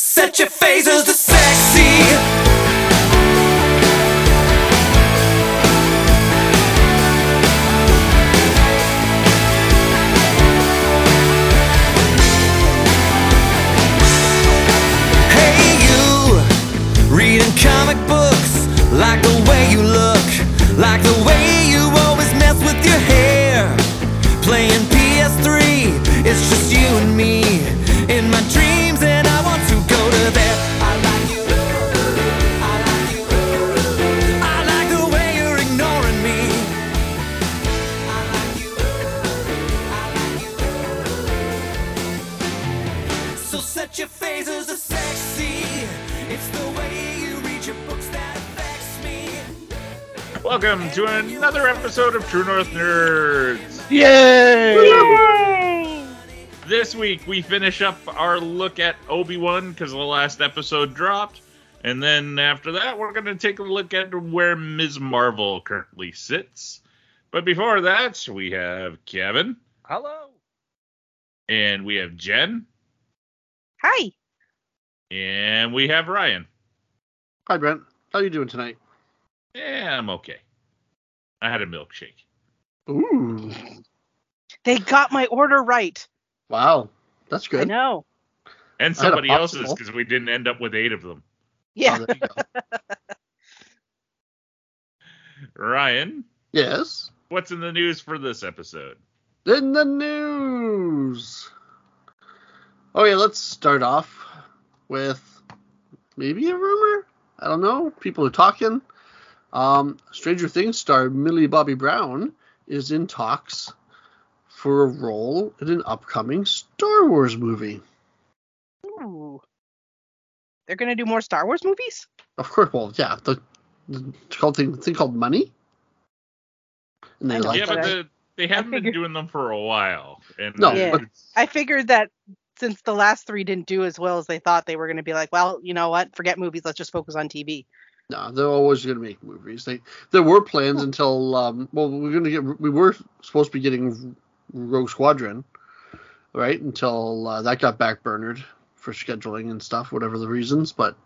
Set your phasers to sexy. Episode of True North Nerds. Yay! This week we finish up our look at Obi Wan because the last episode dropped, and then after that we're going to take a look at where Ms. Marvel currently sits. But before that, we have Kevin Hello. and we have Jen Hi. and we have Ryan. Hi Brent, how are you doing tonight? Yeah, I'm okay. I had a milkshake. Ooh, They got my order right. wow, that's good. I know. And I had a somebody else's because we didn't end up with eight of them. Yeah. Oh, there you go. Ryan, yes, what's in the news for this episode? in the news. Oh yeah, let's start off with maybe a rumor. I don't know. People are talking. Um, Stranger Things star Millie Bobby Brown is in talks for a role in an upcoming Star Wars movie. Ooh. They're gonna do more Star Wars movies? Of course, well, yeah, the, the called thing, thing called Money. And they like yeah, but but the, they haven't been doing them for a while. And No, Yeah. I figured that since the last three didn't do as well as they thought they were gonna be like, well, you know what? Forget movies. Let's just focus on TV. No, they're always going to make movies. They there were plans until um, well, we're going to get we were supposed to be getting Rogue Squadron, right? Until uh, that got backburnered for scheduling and stuff, whatever the reasons. But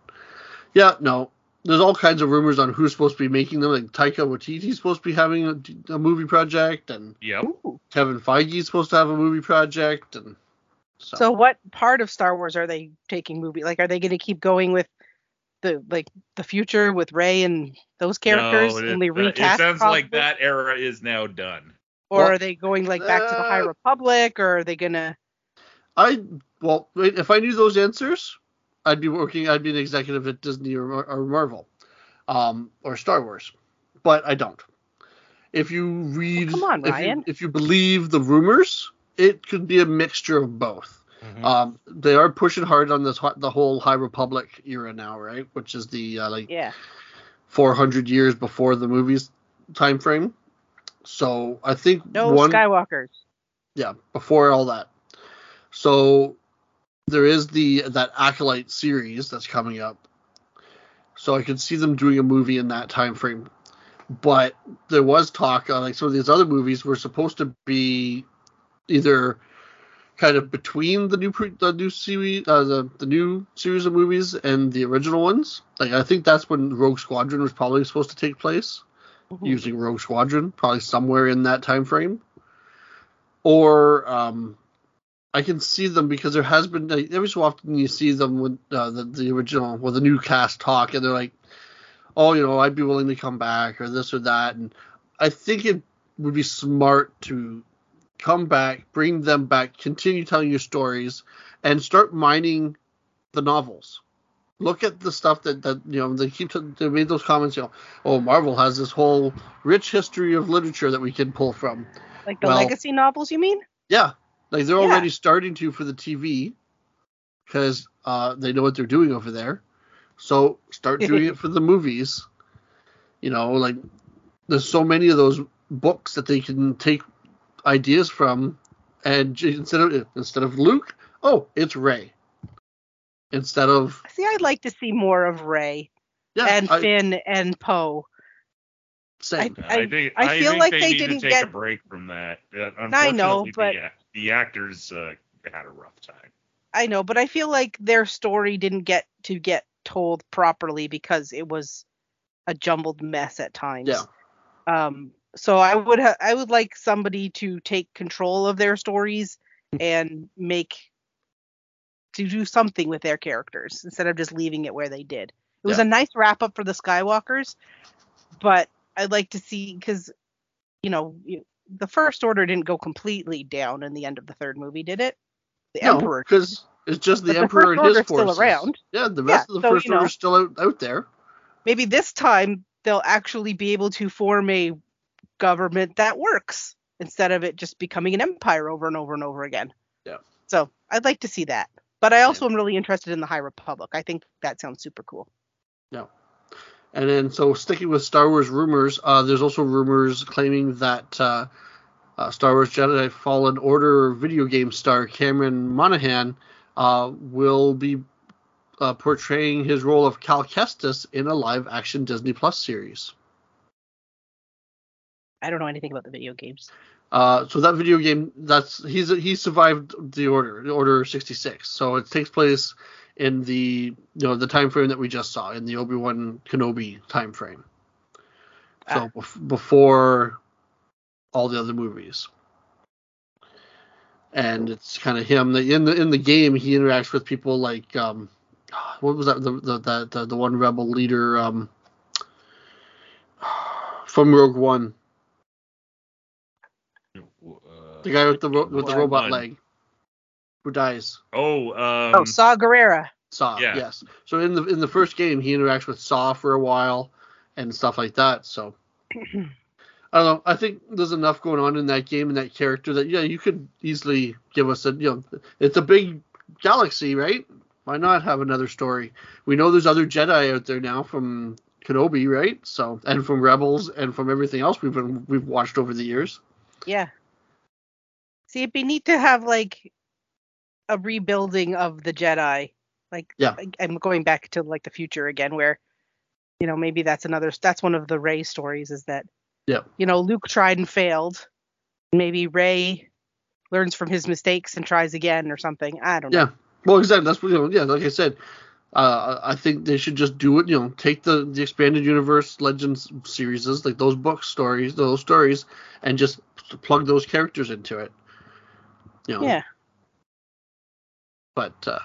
yeah, no, there's all kinds of rumors on who's supposed to be making them. Like Taika Waititi's supposed to be having a, a movie project, and Yep. Ooh. Kevin Feige's supposed to have a movie project, and so, So what part of Star Wars are they taking movie? Like, are they gonna keep going with the like the future with Rey and those characters, No, it, and they uh, recast? it sounds like uh, that era is now done. Or Well, are they going like back to the High uh, Republic, or are they gonna? I well, if I knew those answers, I'd be working. I'd be an executive at Disney or, or Marvel, um, or Star Wars, but I don't. If you read, come on, if, you, if you believe the rumors, it could be a mixture of both. Um, they are pushing hard on this ho- the whole High Republic era now, right? Which is the uh, like Yeah. 400 years before the movies time frame. So I think No one Skywalkers. yeah, before all that. So there is the that acolyte series that's coming up. So I could see them doing a movie in that time frame. But there was talk uh, like some of these other movies were supposed to be either kind of between the new pre- the new series uh, the the new series of movies and the original ones. Like I think that's when Rogue Squadron was probably supposed to take place using Rogue Squadron, probably somewhere in that time frame. Or um, I can see them because there has been like, every so often you see them with uh, the the original with the new cast talk, and they're like, "Oh, you know, I'd be willing to come back," or this or that, and I think it would be smart to come back, bring them back, continue telling your stories, and start mining the novels. Look at the stuff that, that you know they keep they made those comments. You know, oh, Marvel has this whole rich history of literature that we can pull from. Like the Well- legacy novels, you mean? Yeah, like they're Yeah. already starting to for the TV because uh, they know what they're doing over there. So start doing it for the movies. You know, like there's so many of those books that they can take ideas from, and instead of instead of Luke, oh, it's Rey. Instead of See, I'd like to see more of Rey yeah, and I, Finn and Poe. same. I- think I feel think like they, they didn't to take a break from that. Uh, I know, but- the, the actors uh, had a rough time. I know, but I feel like their story didn't get to get told properly because it was a jumbled mess at times. Yeah. Um. So I would ha- I would like somebody to take control of their stories hmm. and make to do something with their characters instead of just leaving it where they did. It was Yeah. a nice wrap up for the Skywalkers, but I'd like to see because you know you- the First Order didn't go completely down in the end of the third movie, did it? The no, Emperor. because it's just the But the Emperor First and his Order's still around. Yeah, the rest Yeah, of the so, First you know. Order is still out, out there. maybe this time they'll actually be able to form a government that works instead of it just becoming an empire over and over and over again. Yeah. So I'd like to see that. But I also am really interested in the High Republic. I think that sounds super cool. Yeah. And then, so sticking with Star Wars rumors, uh, there's also rumors claiming that uh, uh, Star Wars Jedi Fallen Order video game star Cameron Monaghan uh, will be uh, portraying his role of Cal Kestis in a live-action Disney Plus series. I don't know anything about the video games. Uh, so that video game, that's he's he survived the order, the Order 66. So it takes place in the you know the time frame that we just saw in the Obi Wan Kenobi time frame. So Ah. bef- before all the other movies, and it's kind of him. that In the in the game, he interacts with people like um, what was that the the the, the, the one rebel leader um from Rogue One. Uh, The guy with the ro- with the robot One. leg who dies. Oh, um, oh, Saw Gerrera. Saw. Yeah. Yes. So in the in the first game, he interacts with Saw for a while and stuff like that. So I don't know. I think there's enough going on in that game and that character that yeah, you could easily give us a you know it's a big galaxy, right? Why not have another story? We know there's other Jedi out there now from Kenobi, right? So and from Rebels and from everything else we've been we've watched over the years. Yeah. See, it'd be neat to have like a rebuilding of the Jedi. Like, Yeah. I'm going back to like the future again, where, you know, maybe that's another. That's one of the Rey stories. Is that, Yeah. you know, Luke tried and failed. Maybe Rey learns from his mistakes and tries again or something. I don't know. Yeah. Well, exactly. That's what you know. Yeah, like I said, uh, I think they should just do it. You know, take the the expanded universe Legends series, like those book stories, those stories, and just plug those characters into it. You know. Yeah. But uh,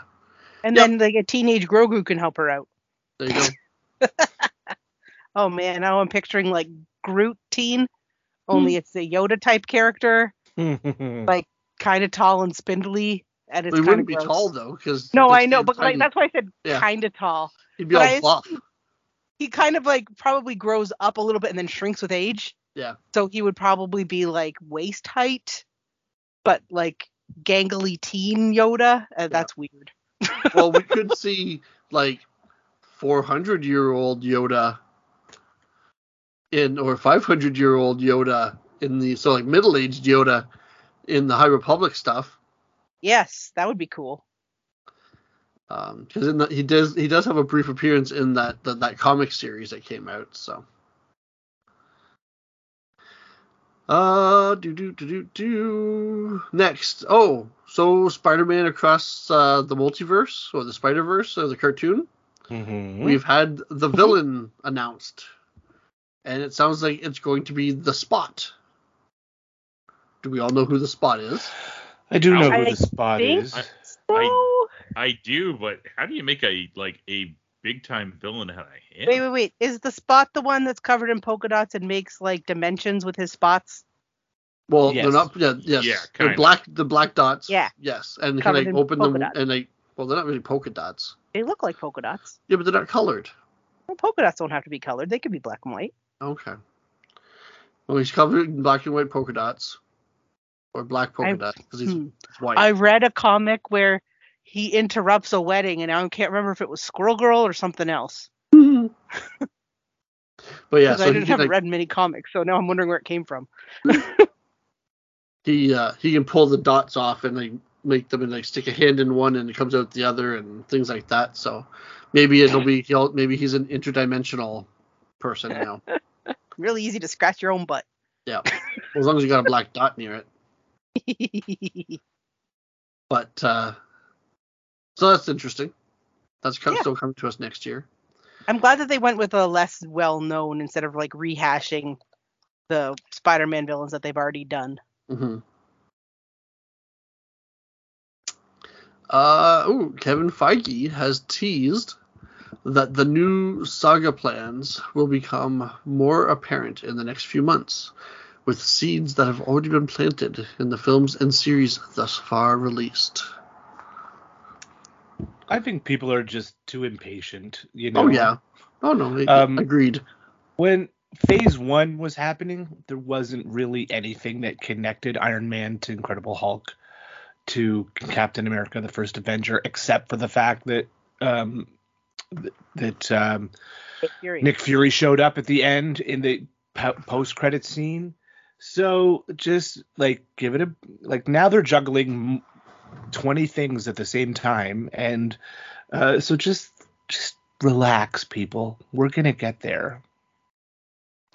And Yep. then like a teenage Grogu can help her out. there you go. Oh man, now I'm picturing like Groot teen, only Hmm. it's a Yoda type character, like kind of tall and spindly, and it's he kind wouldn't of be tall though, because No, I know, but like that's why I said Yeah. kind of tall. he'd be but all fluff. He kind of like probably grows up a little bit and then shrinks with age. Yeah. So he would probably be like waist height, but like gangly teen Yoda. Uh, that's weird. well, we could see like 400 year old Yoda in, or 500 year old Yoda in the, so like middle aged Yoda in the High Republic stuff. Yes, that would be cool. Because the, he does he does have a brief appearance in that that, that comic series that came out. So. Uh, do do do do do. Next, oh, so Spider-Man across uh, the multiverse or the Spider-Verse or the cartoon. Mhm. We've had the villain announced, and it sounds like it's going to be the Spot. Do we all know who the Spot is? I do know I who the spot think- is. I- So, I do, but how do you make a like a big time villain out of him? wait, wait, wait. Is the spot the one that's covered in polka dots and makes like dimensions with his spots? Well, Yes. they're not. Yeah, yes. Yeah, the kinda. black, the black dots. Yeah. Yes, and Covered can I open them dots. and they? Well, they're not really polka dots. They look like polka dots. Yeah, but they're not colored. Well, polka dots don't have to be colored. They could be black and white. Okay. Well, he's covered in black and white polka dots, or black polka I- dots because he's Hmm. white. I read a comic where he interrupts a wedding, and I can't remember if it was Squirrel Girl or something else. but yeah, so I didn't haven't like, read many comics, so now I'm wondering where it came from. he uh, he can pull the dots off and like make them and like stick a hand in one and it comes out the other and things like that. So maybe it'll be he'll maybe he's an interdimensional person now. Really easy to scratch your own butt. yeah, as long as you got a black dot near it. But uh, So that's interesting. That's Yeah. still coming to us next year. I'm glad that they went with a less well known instead of like rehashing the Spider-Man villains that they've already done. hmm Uh, ooh, Kevin Feige has teased that the new saga plans will become more apparent in the next few months, with seeds that have already been planted in the films and series thus far released. I think people are just too impatient. You know. Oh yeah. Oh no, Um, agreed. When Phase One was happening, there wasn't really anything that connected Iron Man to Incredible Hulk to Captain America: The First Avenger, except for the fact that um, th- that um, Nick Fury. Nick Fury showed up at the end in the po- post-credit scene. So just like give it a like now they're juggling m- 20 things at the same time and uh, so just just relax people. We're going to get there.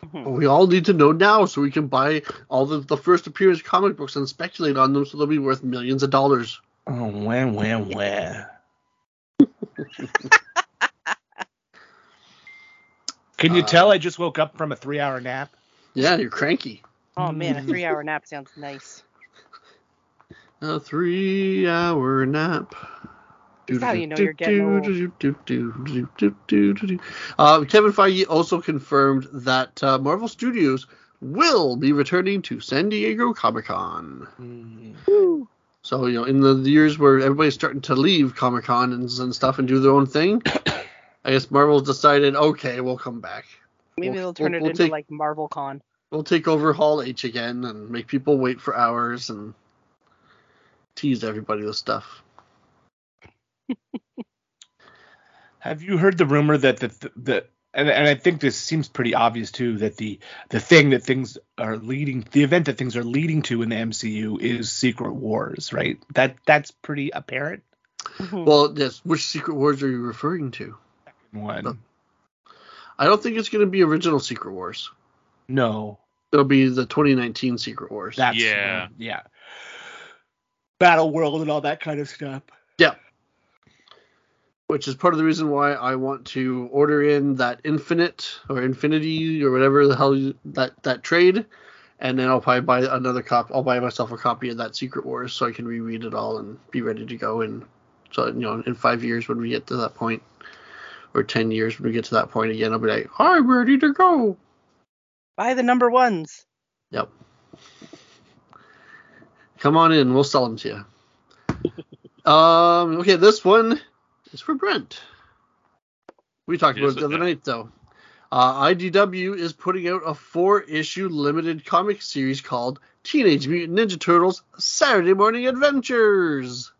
Mhm. We all need to know now so we can buy all the, the first appearance comic books and speculate on them so they'll be worth millions of dollars. Oh, when when when. Can you Uh, tell I just woke up from a 3-hour nap? Yeah, you're cranky. Oh man, a Mm. three-hour nap sounds nice. A three hour nap. That's how you know you're getting old. Uh, Kevin Feige also confirmed that uh, Marvel Studios will be returning to San Diego Comic Con. Mm. So, you know, in the years where everybody's starting to leave Comic Con and, and stuff and do their own thing, I guess Marvel's decided, okay, we'll come back. Maybe We'll- they'll turn we'll- it we'll into take- like Marvel Con. We'll take over Hall H again and make people wait for hours and tease everybody with stuff. Have you heard the rumor that the the, the and, and I think this seems pretty obvious too that the the thing that things are leading the event that things are leading to in the MCU is Secret Wars, right? That that's pretty apparent. Mhm. Well, yes, which Secret Wars are you referring to? One, I don't think it's going to be original Secret Wars. no, It'll be the 2019 Secret Wars. that's Yeah. yeah, Battle World and all that kind of stuff. yeah. Which is part of the reason why I want to order in that Infinite or Infinity or whatever the hell you, that that trade, and then I'll probably buy another copy. I'll buy myself a copy of that Secret Wars so I can reread it all and be ready to go. And so you know, in five years when we get to that point, or ten years when we get to that point again, I'll be like, I'm ready to go. Buy the number ones. Yep. Come on in, we'll sell them to you. um, okay, this one is for Brent. We talked Yes, about it the other night, though. Uh, IDW is putting out a four-issue limited comic series called Teenage Mutant Ninja Turtles: Saturday Morning Adventures.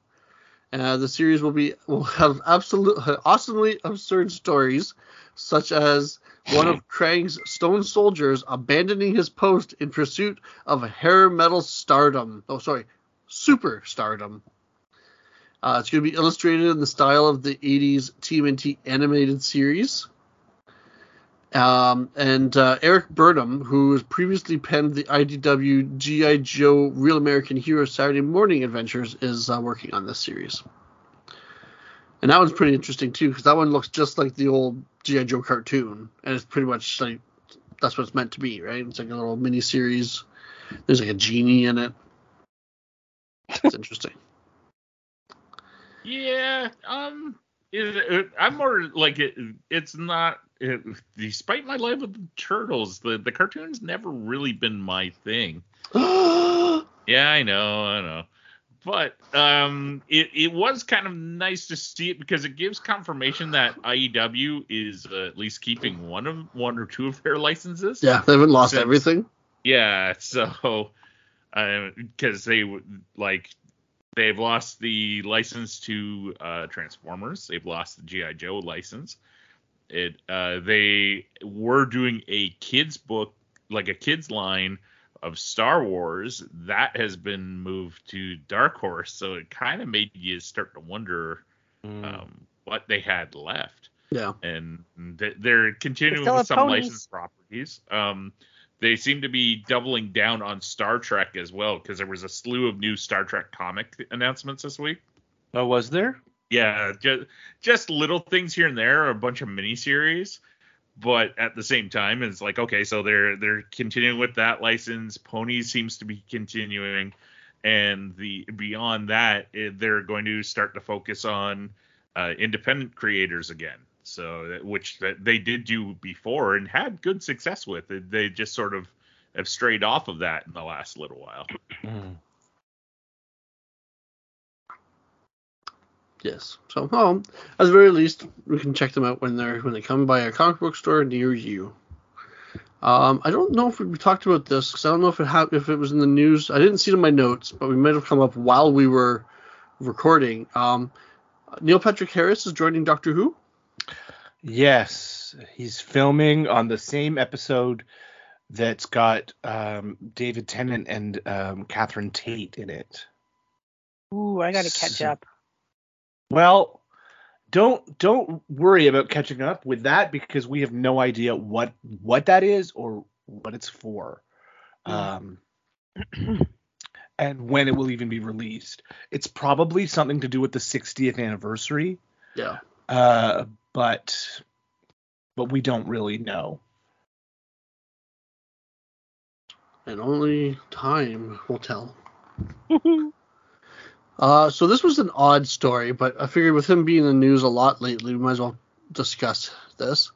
Uh, the series will be will have absolutely awesomely absurd stories, such as one of Krang's stone soldiers abandoning his post in pursuit of hair metal stardom. Oh, sorry, super stardom. Uh, it's going to be illustrated in the style of the 80s TMNT animated series. Um, and uh, Erik Burnham, who has previously penned the IDW G.I. Joe Real American Hero Saturday Morning Adventures, is uh, working on this series. And that one's pretty interesting too, because that one looks just like the old G.I. Joe cartoon, and it's pretty much like that's what it's meant to be, right? It's like a little mini series. There's like a genie in it. It's interesting. Yeah, um, it, it, I'm more like it. It's not. It, despite my love of the turtles, the the cartoon's never really been my thing. Yeah, I know, I know. But um, it, it was kind of nice to see it because it gives confirmation that IDW is uh, at least keeping one of one or two of their licenses. yeah, they haven't lost Since- everything. Yeah, so because they would like they've lost the license to uh, Transformers, they've lost the GI Joe license. It uh, they were doing a kids book like a kids line of Star Wars that has been moved to Dark Horse, so it kind of made you start to wonder Mm. um, what they had left Yeah. and th- they're continuing still with some ponies. licensed properties. Um, they seem to be doubling down on Star Trek as well because there was a slew of new Star Trek comic announcements this week. Oh, was there? Yeah, just just little things here and there, a bunch of miniseries, but at the same time, it's like okay, so they're they're continuing with that license. Pony seems to be continuing, and the beyond that, eh, they're going to start to focus on uh, independent creators again. So which that they did do before and had good success with. They- They just sort of have strayed off of that in the last little while. Yes. So, well, at the very least, we can check them out when they're when they come by a comic book store near you. Um, I don't know if we talked about this because I don't know if it ha- if it was in the news. I didn't see it in my notes, but we might have come up while we were recording. Um, Neil Patrick Harris is joining Doctor Who. Yes, he's filming on the same episode that's got um, David Tennant and um, Catherine Tate in it. Ooh, I gotta catch So- up. Well, don't don't worry about catching up with that because we have no idea what what that is or what it's for. Um, and when it will even be released. It's probably something to do with the 60th anniversary, Yeah. uh, but but we don't really know. And only time will tell. Uh, so this was an odd story, but I figured with him being in the news a lot lately, we might as well discuss this.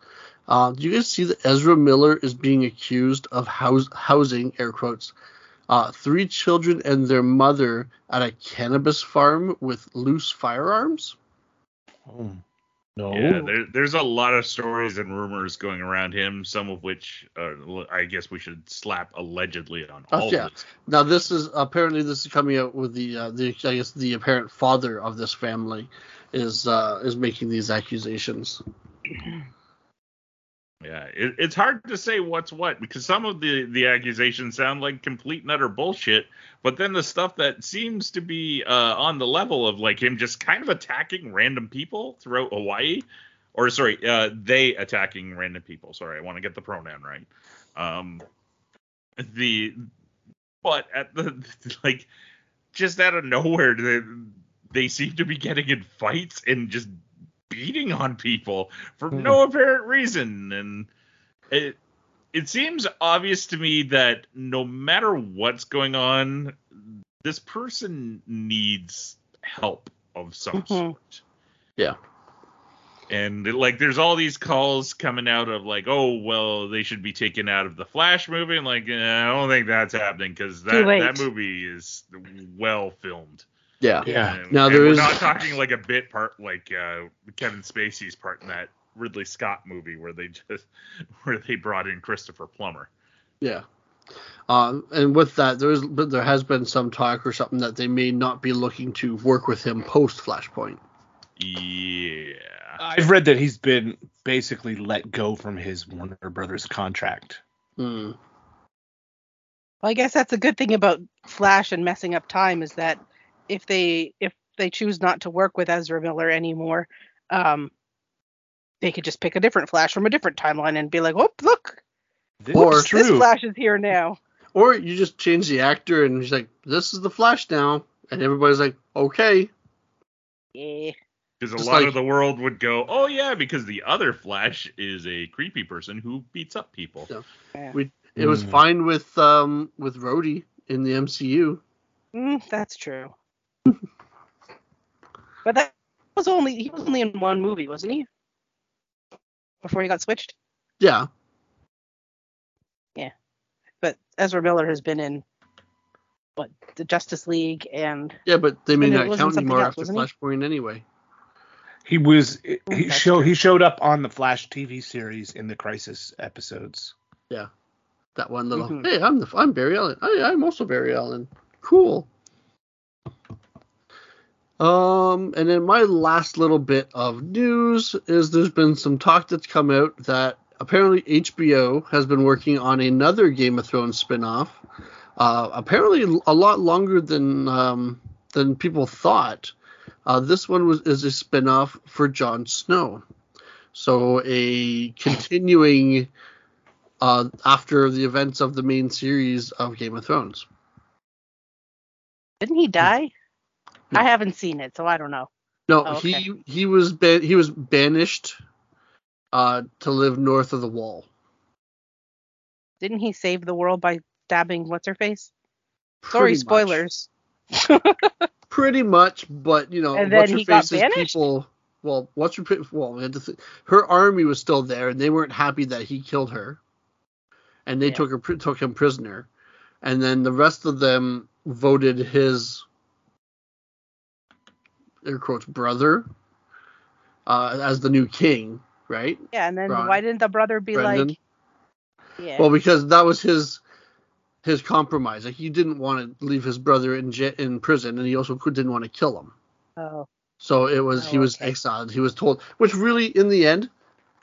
Uh, do you guys see that Ezra Miller is being accused of house, housing, air quotes, uh, three children and their mother at a cannabis farm with loose firearms? Oh, no. Yeah, there, there's a lot of stories and rumors going around him, some of which uh, I guess we should slap allegedly on Oh, all yeah. of this. Now this is apparently this is coming out with the uh, the I guess the apparent father of this family is uh, is making these accusations. Yeah, it, it's hard to say what's what because some of the the accusations sound like complete and utter bullshit, but then the stuff that seems to be uh, on the level of like him just kind of attacking random people throughout Hawaii, or sorry, uh, they attacking random people. Sorry, I want to get the pronoun right. Um, the but at the like just out of nowhere they they seem to be getting in fights and just beating on people for no apparent reason. And it it seems obvious to me that no matter what's going on this person needs help of some Mhm. sort. Yeah. and like there's all these calls coming out of like oh well they should be taken out of the flash movie. And like eh, i don't think that's happening because that, that movie is well filmed Yeah. Yeah. and, Now and there we're is- not talking like a bit part like uh, Kevin Spacey's part in that Ridley Scott movie where they just where they brought in Christopher Plummer. Yeah. Um, and with that, there is, but there has been some talk or something that they may not be looking to work with him post Flashpoint. Yeah. I've read that he's been basically let go from his Warner Brothers contract. Hmm. Well, I guess that's a good thing about Flash and messing up time is that if they if they choose not to work with Ezra Miller anymore, um, they could just pick a different Flash from a different timeline and be like, "Oh, look, This Or- is this true. Flash is here now." Or you just change the actor and he's like, "This is the Flash now," and everybody's like, "Okay." Yeah. Because a Just lot like- of the world would go, oh yeah, because the other Flash is a creepy person who beats up people. Yeah. yeah. We it was Hmm. fine with um with Rhodey in the MCU. Mm, that's true. But that was only he was only in one movie, wasn't he? Before he got switched. Yeah. Yeah, but Ezra Miller has been in what the Justice League and Yeah, but they may not count anymore else, after wasn't he? Flashpoint anyway. He was he that's show true. he showed up on the Flash TV series in the Crisis episodes. Yeah, that one little, Mhm. hey, I'm the I'm Barry Allen. Hey, I'm also Barry Allen. Cool. Um, and then my last little bit of news is there's been some talk that's come out that apparently HBO has been working on another Game of Thrones spin-off. Uh, apparently a lot longer than um, than people thought. Uh, this one was is a spin-off for Jon Snow. So a continuing uh, after the events of the main series of Game of Thrones. didn't he die? I haven't seen it, so I don't know. No, Oh, okay. he he was ban- he was banished uh, to live north of the wall. Didn't he save the world by stabbing what's her face? Sorry, much. spoilers. Pretty much, but you know, And what's then her he got face's banished? people. Well, what's her well, we had to th- her army was still there, and they weren't happy that he killed her, and they Yeah. took her took him prisoner, and then the rest of them voted his air quotes brother uh, as the new king, right? Yeah, and then Ron- why didn't the brother be Brendan? like, yeah, Well, because that was his his compromise. Like he didn't want to leave his brother in j- in prison, and he also didn't want to kill him. oh, So it was he Oh, was okay. exiled. He was told, which really in the end,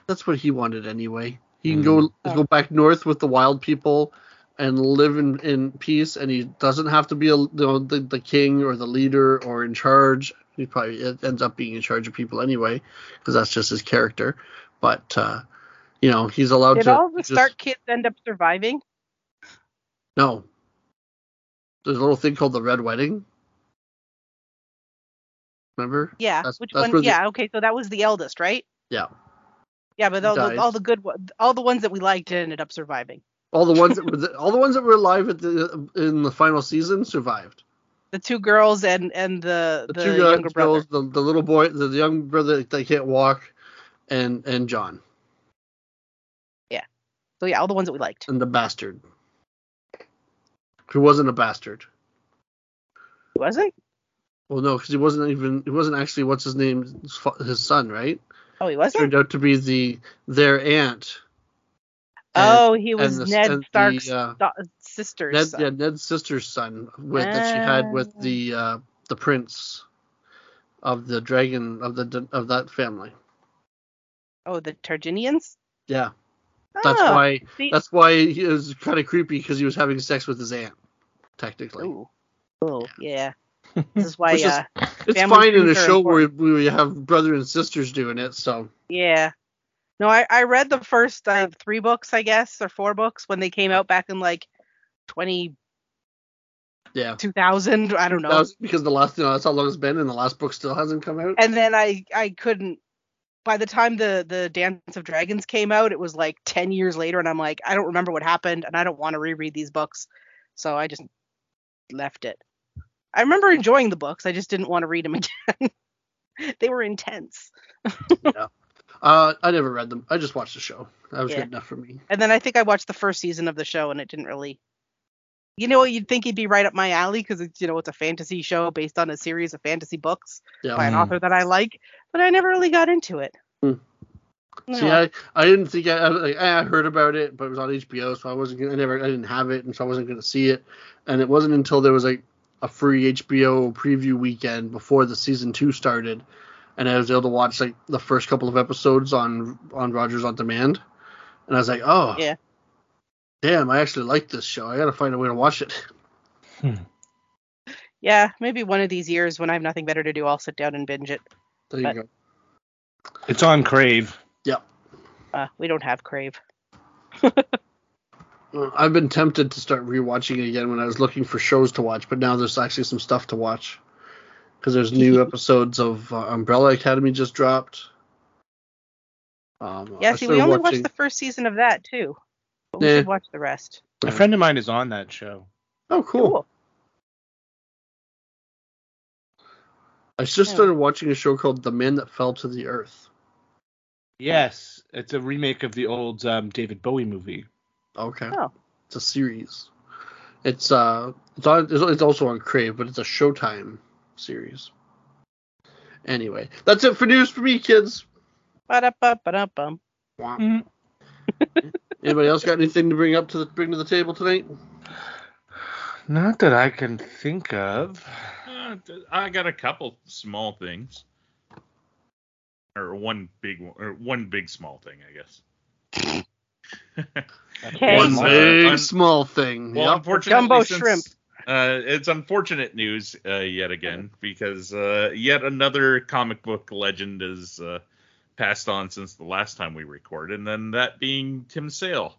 that's what he wanted anyway. He can go Oh. go back north with the wild people and live in, in peace, and he doesn't have to be a, you know, the the king or the leader or in charge. He probably it ends up being in charge of people anyway, because that's just his character. But uh, you know, he's allowed did to. Did all the just- Stark kids end up surviving? No. There's a little thing called the Red Wedding. Remember? Yeah, That's- which that's one? the- yeah, okay, so that was the eldest, right? Yeah. Yeah, but all the, all the good all the ones that we liked ended up surviving. All the ones that were the, all the ones that were alive at the in the final season survived. The two girls and and the The, the, two younger young brother. girls, the, the little boy, the, the young brother that can't walk, and and Jon Yeah. So yeah, all the ones that we liked. and the bastard, who wasn't a bastard. Wasn't? Well, no, because he wasn't even he wasn't actually what's his name his son, right? Oh, he wasn't. Turned out to be the their aunt. And- oh, he was the- Ned and the, Stark's uh, sister's Ned, son. yeah, Ned's sister's son with, that she had with Ah. the uh, the prince of the dragon of the of that family. Oh, the Targaryens. Yeah, that's Oh, why see- that's why he was kind of creepy because he was having sex with his aunt, technically. Ooh. Oh, yeah. This is why. Which is- uh, it's fine in a show where, important. where you have brother and sisters doing it. So yeah. No, I I read the first uh, three books, I guess, or four books when they came out back in like 20 yeah, 2000. I don't know. that was because the last you know that's how long it's been, and the last book still hasn't come out. and then I I couldn't. By the time the the Dance of Dragons came out, it was like 10 years later, and I'm like, I don't remember what happened, and I don't want to reread these books, so I just left it. I remember enjoying the books, I just didn't want to read them again. they were intense. Uh, I never read them. I just watched the show. That was Yeah. good enough for me. And then I think I watched the first season of the show, and it didn't really. You know, you'd think he'd be right up my alley because it's you know it's a fantasy show based on a series of fantasy books Yeah. by an Mm. author that I like, but I never really got into it. Hmm. No. See, I, I didn't think I, I like I heard about it, but it was on HBO, so I wasn't gonna, I never I didn't have it, and so I wasn't gonna see it. And it wasn't until there was like a free HBO preview weekend before the season two started, and I was able to watch like the first couple of episodes on on Rogers on Demand, and I was like, oh Yeah. Damn, I actually like this show. I gotta find a way to watch it. Yeah, maybe one of these years when I have nothing better to do, I'll sit down and binge it. There you But- go. It's on Crave. Uh, we don't have Crave. I've been tempted to start rewatching it again when I was looking for shows to watch, but now there's actually some stuff to watch because there's new episodes of uh, Umbrella Academy just dropped. Um, Yeah, I see, we only watching- watched the first season of that too. But we Yeah. should watch the rest. A friend of mine is on that show. Oh, cool. I just Yeah. started watching a show called The Man That Fell to the Earth. Yes, it's a remake of the old um, David Bowie movie. Okay. Oh. It's a series. It's uh, it's on. It's it's also on Crave, but it's a Showtime series. Anyway, that's it for news for me, kids. Ba-da-ba-ba-da-bum. Wah. Anybody else got anything to bring up to the bring to the table tonight? Not that I can think of. Uh, I got a couple small things, or one big one, or one big small thing, I guess. Okay. One Uh, big un- small thing. Well, yep. unfortunately, Jumbo since, shrimp. Uh, it's unfortunate news uh, yet again because uh, yet another comic book legend is uh, passed on since the last time we recorded, and then that being Tim Sale.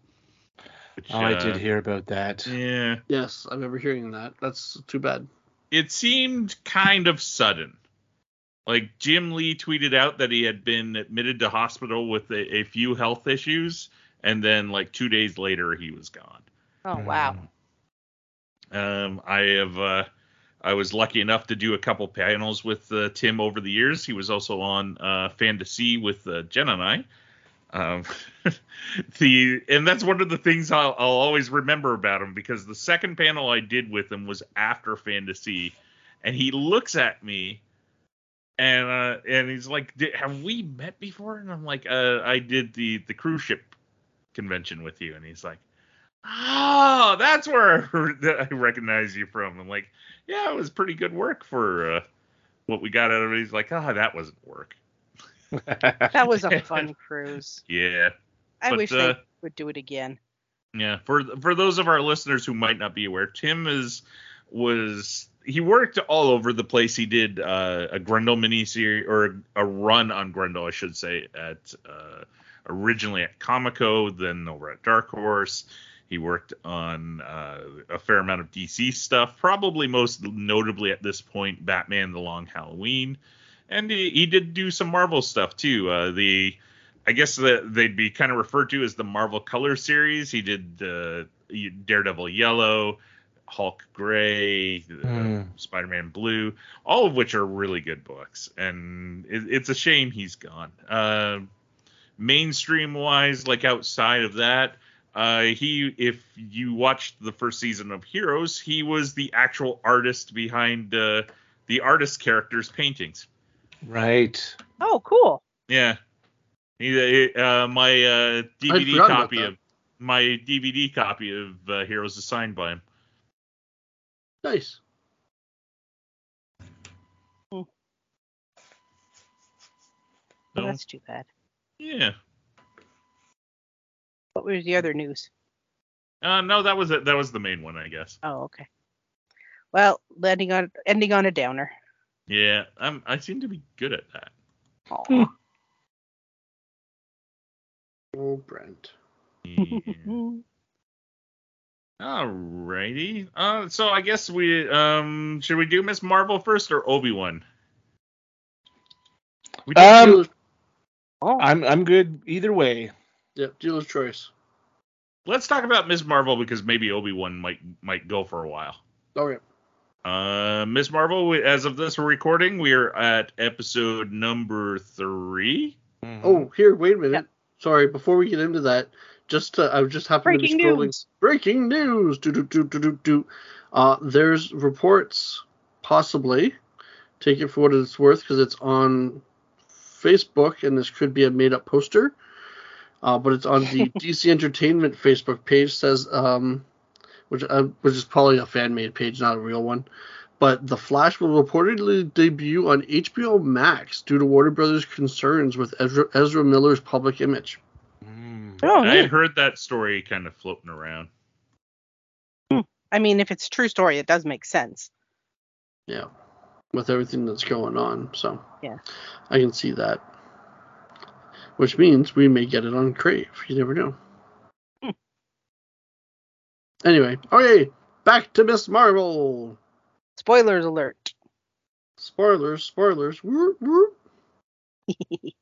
Which, Oh, I uh, did hear about that. Yeah, Yes, I remember hearing that. That's too bad. it seemed kind of sudden. Like Jim Lee tweeted out that he had been admitted to hospital with a, a few health issues, and then like two days later he was gone. Oh wow. Um, I have uh, I was lucky enough to do a couple panels with uh, Tim over the years. He was also on uh, Fantasy with uh, Jen and I. Um, the and that's one of the things I'll, I'll always remember about him because the second panel I did with him was after Fantasy, and he looks at me and uh, and he's like, "Did- "Have we met before?" And I'm like, uh, "I did the the cruise ship convention with you," and he's like, "Oh, that's where I recognize you from." I'm like, "Yeah, it was pretty good work for uh, what we got out of it." He's like, "Oh, that wasn't work." That was a fun cruise. Yeah, I But, wish uh, they would do it again. Yeah, for for those of our listeners who might not be aware, Tim is was he worked all over the place. He did uh, a Grendel miniseries or a run on Grendel, I should say, at uh, originally at Comico, then over at Dark Horse. He worked on uh, a fair amount of DC stuff, probably most notably at this point, Batman: The Long Halloween, and he, he did do some Marvel stuff too. Uh, the I guess that they'd be kind of referred to as the Marvel Color series. He did uh, Daredevil Yellow, Hulk Gray, Hmm. Spider-Man Blue, all of which are really good books. And it, it's a shame he's gone. Uh, mainstream wise, like outside of that, uh, he if you watched the first season of Heroes, he was the actual artist behind uh, the artist characters' paintings. Right. Oh, cool. Yeah. He, uh, my uh, DVD copy of my DVD copy of uh, Heroes is signed by him. Nice. Oh, So, that's too bad. yeah. What was the other news? Uh, no, that was it. That was the main one, I guess. Oh, okay. Well, ending on ending on a downer. Yeah, I'm, I seem to be good at that. Aw. Oh, Brent. Yeah. Alrighty. Uh, so I guess we um should we do Miss Marvel first or Obi Wan? Um, Dealer's, oh, I'm I'm good either way. Yeah, dealer's choice. let's talk about Miss Marvel because maybe Obi Wan might might go for a while. Okay. Uh, Miss Marvel, we- as of this recording, we are at episode number three. Oh, here, wait a minute. Yep. Sorry, before we get into that, just uh, I was just happened breaking to be scrolling. news. Breaking news. Do do do do do do. Uh, there's reports, possibly. Take it for what it's worth, because it's on Facebook, and this could be a made-up poster. Uh, but it's on the DC Entertainment Facebook page. Says, um, which uh, which is probably a fan-made page, not a real one. But The Flash will reportedly debut on HBO Max due to Warner Brothers' concerns with Ezra, Ezra Miller's public image. Mm. oh, I had heard that story kind of floating around. I mean, if it's a true story, it does make sense. Yeah, with everything that's going on. So Yeah. I can see that. Which means we may get it on Crave. You never know. Hmm. Anyway, okay, back to Miss Marvel. Spoilers alert. Spoilers, spoilers. Whoop, whoop.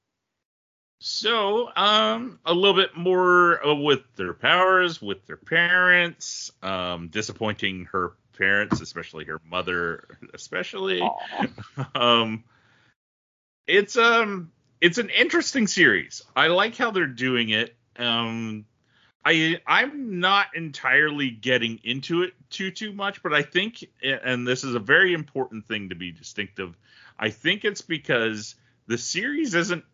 So, um, a little bit more uh, with their powers, with their parents, um, disappointing her parents, especially her mother, especially. Um it's um it's an interesting series i like how they're doing it um i i'm not entirely getting into it too too much but i think and this is a very important thing to be distinctive i think it's because the series isn't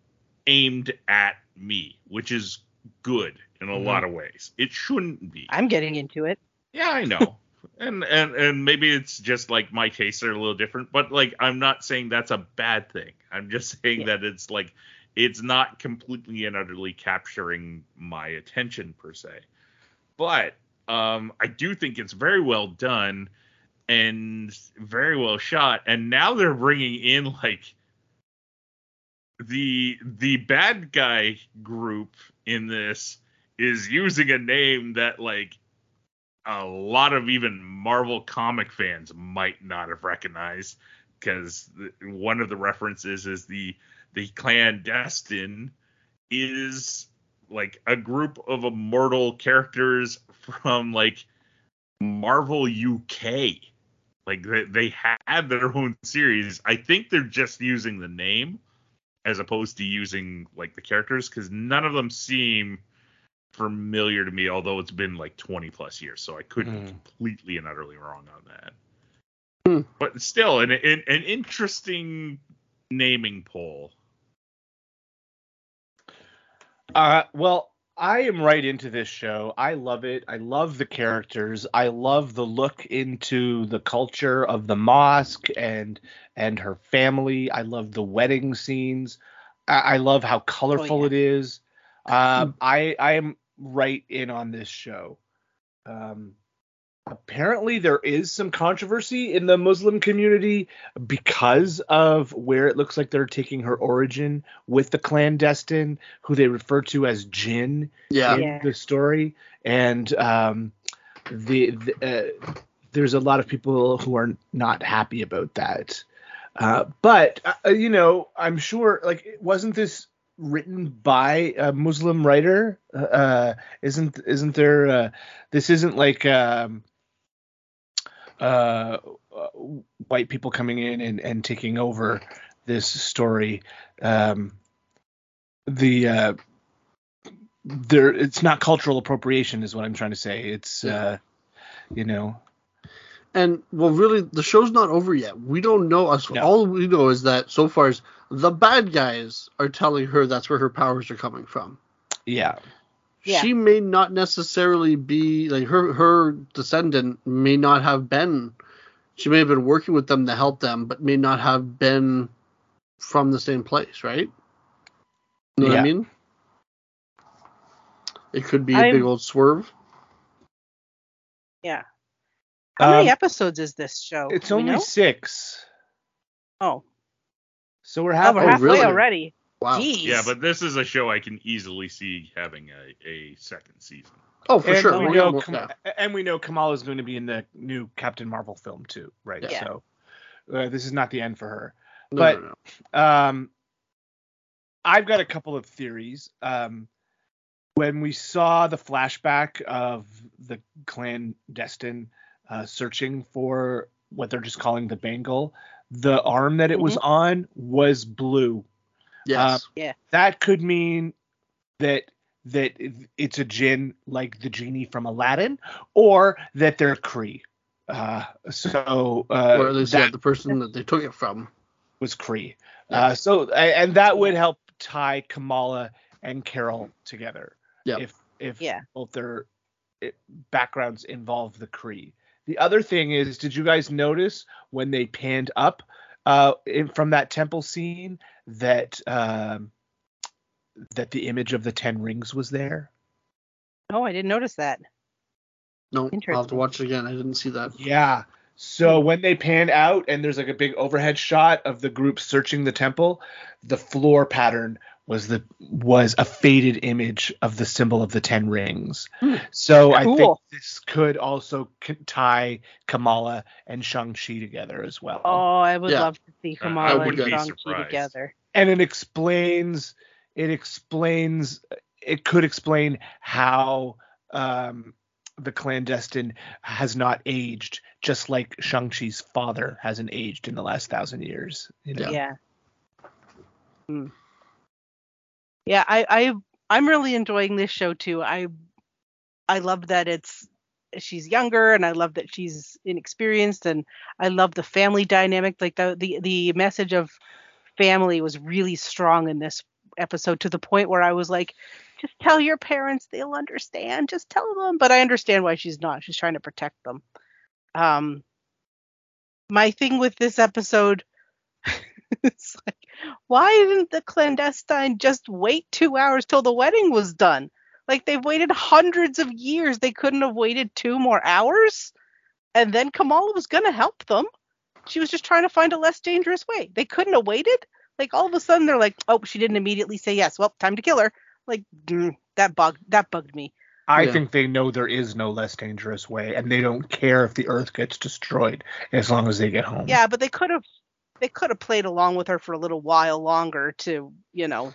aimed at me which is good in a Mhm. lot of ways it shouldn't be I'm getting into it. yeah, I know. And and and maybe it's just like my tastes are a little different, but like I'm not saying that's a bad thing. I'm just saying Yeah. that it's like it's not completely and utterly capturing my attention per se. But um I do think it's very well done and very well shot and now they're bringing in like the the bad guy group in this is using a name that like a lot of even Marvel comic fans might not have recognized. because one of the references is the the clandestine is like a group of immortal characters from like Marvel UK. Like they, they had their own series. I think they're just using the name as opposed to using like the characters because none of them seem familiar to me, although it's been like 20 plus years. So I could be Hmm. completely and utterly wrong on that. Hmm. But still, an, an an interesting naming poll. Uh, well, I am right into this show. I love it. I love the characters. I love the look into the culture of the mosque and and her family. I love the wedding scenes. I, I love how colorful yeah. it is. Um, I I am right in on this show. Um, apparently there is some controversy in the Muslim community because of where it looks like they're taking her origin with the clandestine, who they refer to as jinn Yeah. in Yeah. the story, and um, the, the uh, there's a lot of people who are not happy about that. Uh, but uh, you know, I'm sure like wasn't this written by a Muslim writer? Uh, isn't isn't there? Uh, this isn't like um, uh, uh, white people coming in and, and taking over this story. Um, the uh, there, it's not cultural appropriation, is what I'm trying to say. It's uh, you know, And well, really, the show's not over yet. We don't know. Us No. all we know is that so far as the bad guys are telling her that's where her powers are coming from. yeah, Yeah. She may not necessarily be like her her descendant may not have been. She may have been working with them to help them, but may not have been from the same place, right? You know what I mean? It could be a I'm- big old swerve. Yeah. How many Um, episodes is this show? it's Do only know? six, Oh, so we're oh, halfway. we're halfway really? already. Wow. Jeez. Yeah, but this is a show I can easily see having a, a second season. Oh, for and sure. we We're know Kam- and we know Kamala is going to be in the new Captain Marvel film too, right? Yeah. So uh, this is not the end for her. No, but- no, no. Um, I've got a couple of theories. Um, when we saw the flashback of the clandestine uh, searching for what they're just calling the bangle, the arm that it was on was blue. Yes. Yeah. That could mean that that it's a jinn like the genie from Aladdin, or that they're Kree. Uh, so uh, or at least that yeah, the person that they took it from. was Kree. Yeah. Uh, so and that would help tie Kamala and Carol together. Yeah. If if Yeah. both their eh, backgrounds involve the Kree. The other thing is, did you guys notice when they panned up uh, in, from that temple scene that um, that the image of the ten rings was there? Oh, I didn't notice that. No, I'll have to watch it again. I didn't see that. Yeah. So when they pan out and there's like a big overhead shot of the group searching the temple, the floor pattern was the was a faded image of the symbol of the ten rings. Hmm. So I think this could also c- tie Kamala and Shang Chi together as well. Oh, I would Yeah. love to see Uh, Kamala and Shang-Chi together. And it explains it explains it could explain how um the clandestine has not aged, just like Shang-Chi's father hasn't aged in the last thousand years. You know? Yeah. Hmm. Yeah, I, I I'm really enjoying this show too. I I love that it's she's younger and I love that she's inexperienced and I love the family dynamic. Like the the, the message of family was really strong in this episode to the point where I was like, just tell your parents, they'll understand. Just tell them. But I understand why she's not. She's trying to protect them. Um my thing with this episode it's like why didn't the clandestine just wait two hours till the wedding was done? Like they've waited hundreds of years. They couldn't have waited two more hours? And then kamala was going to help them. She was just trying to find a less dangerous way. They couldn't have waited? Like all of a sudden they're like oh she didn't immediately say yes. Well time to kill her. Like mm, that bugged that bugged me. I Yeah. think they know there is no less dangerous way, and they don't care if the Earth gets destroyed as long as they get home. yeah but they could have they could have played along with her for a little while longer to, you know.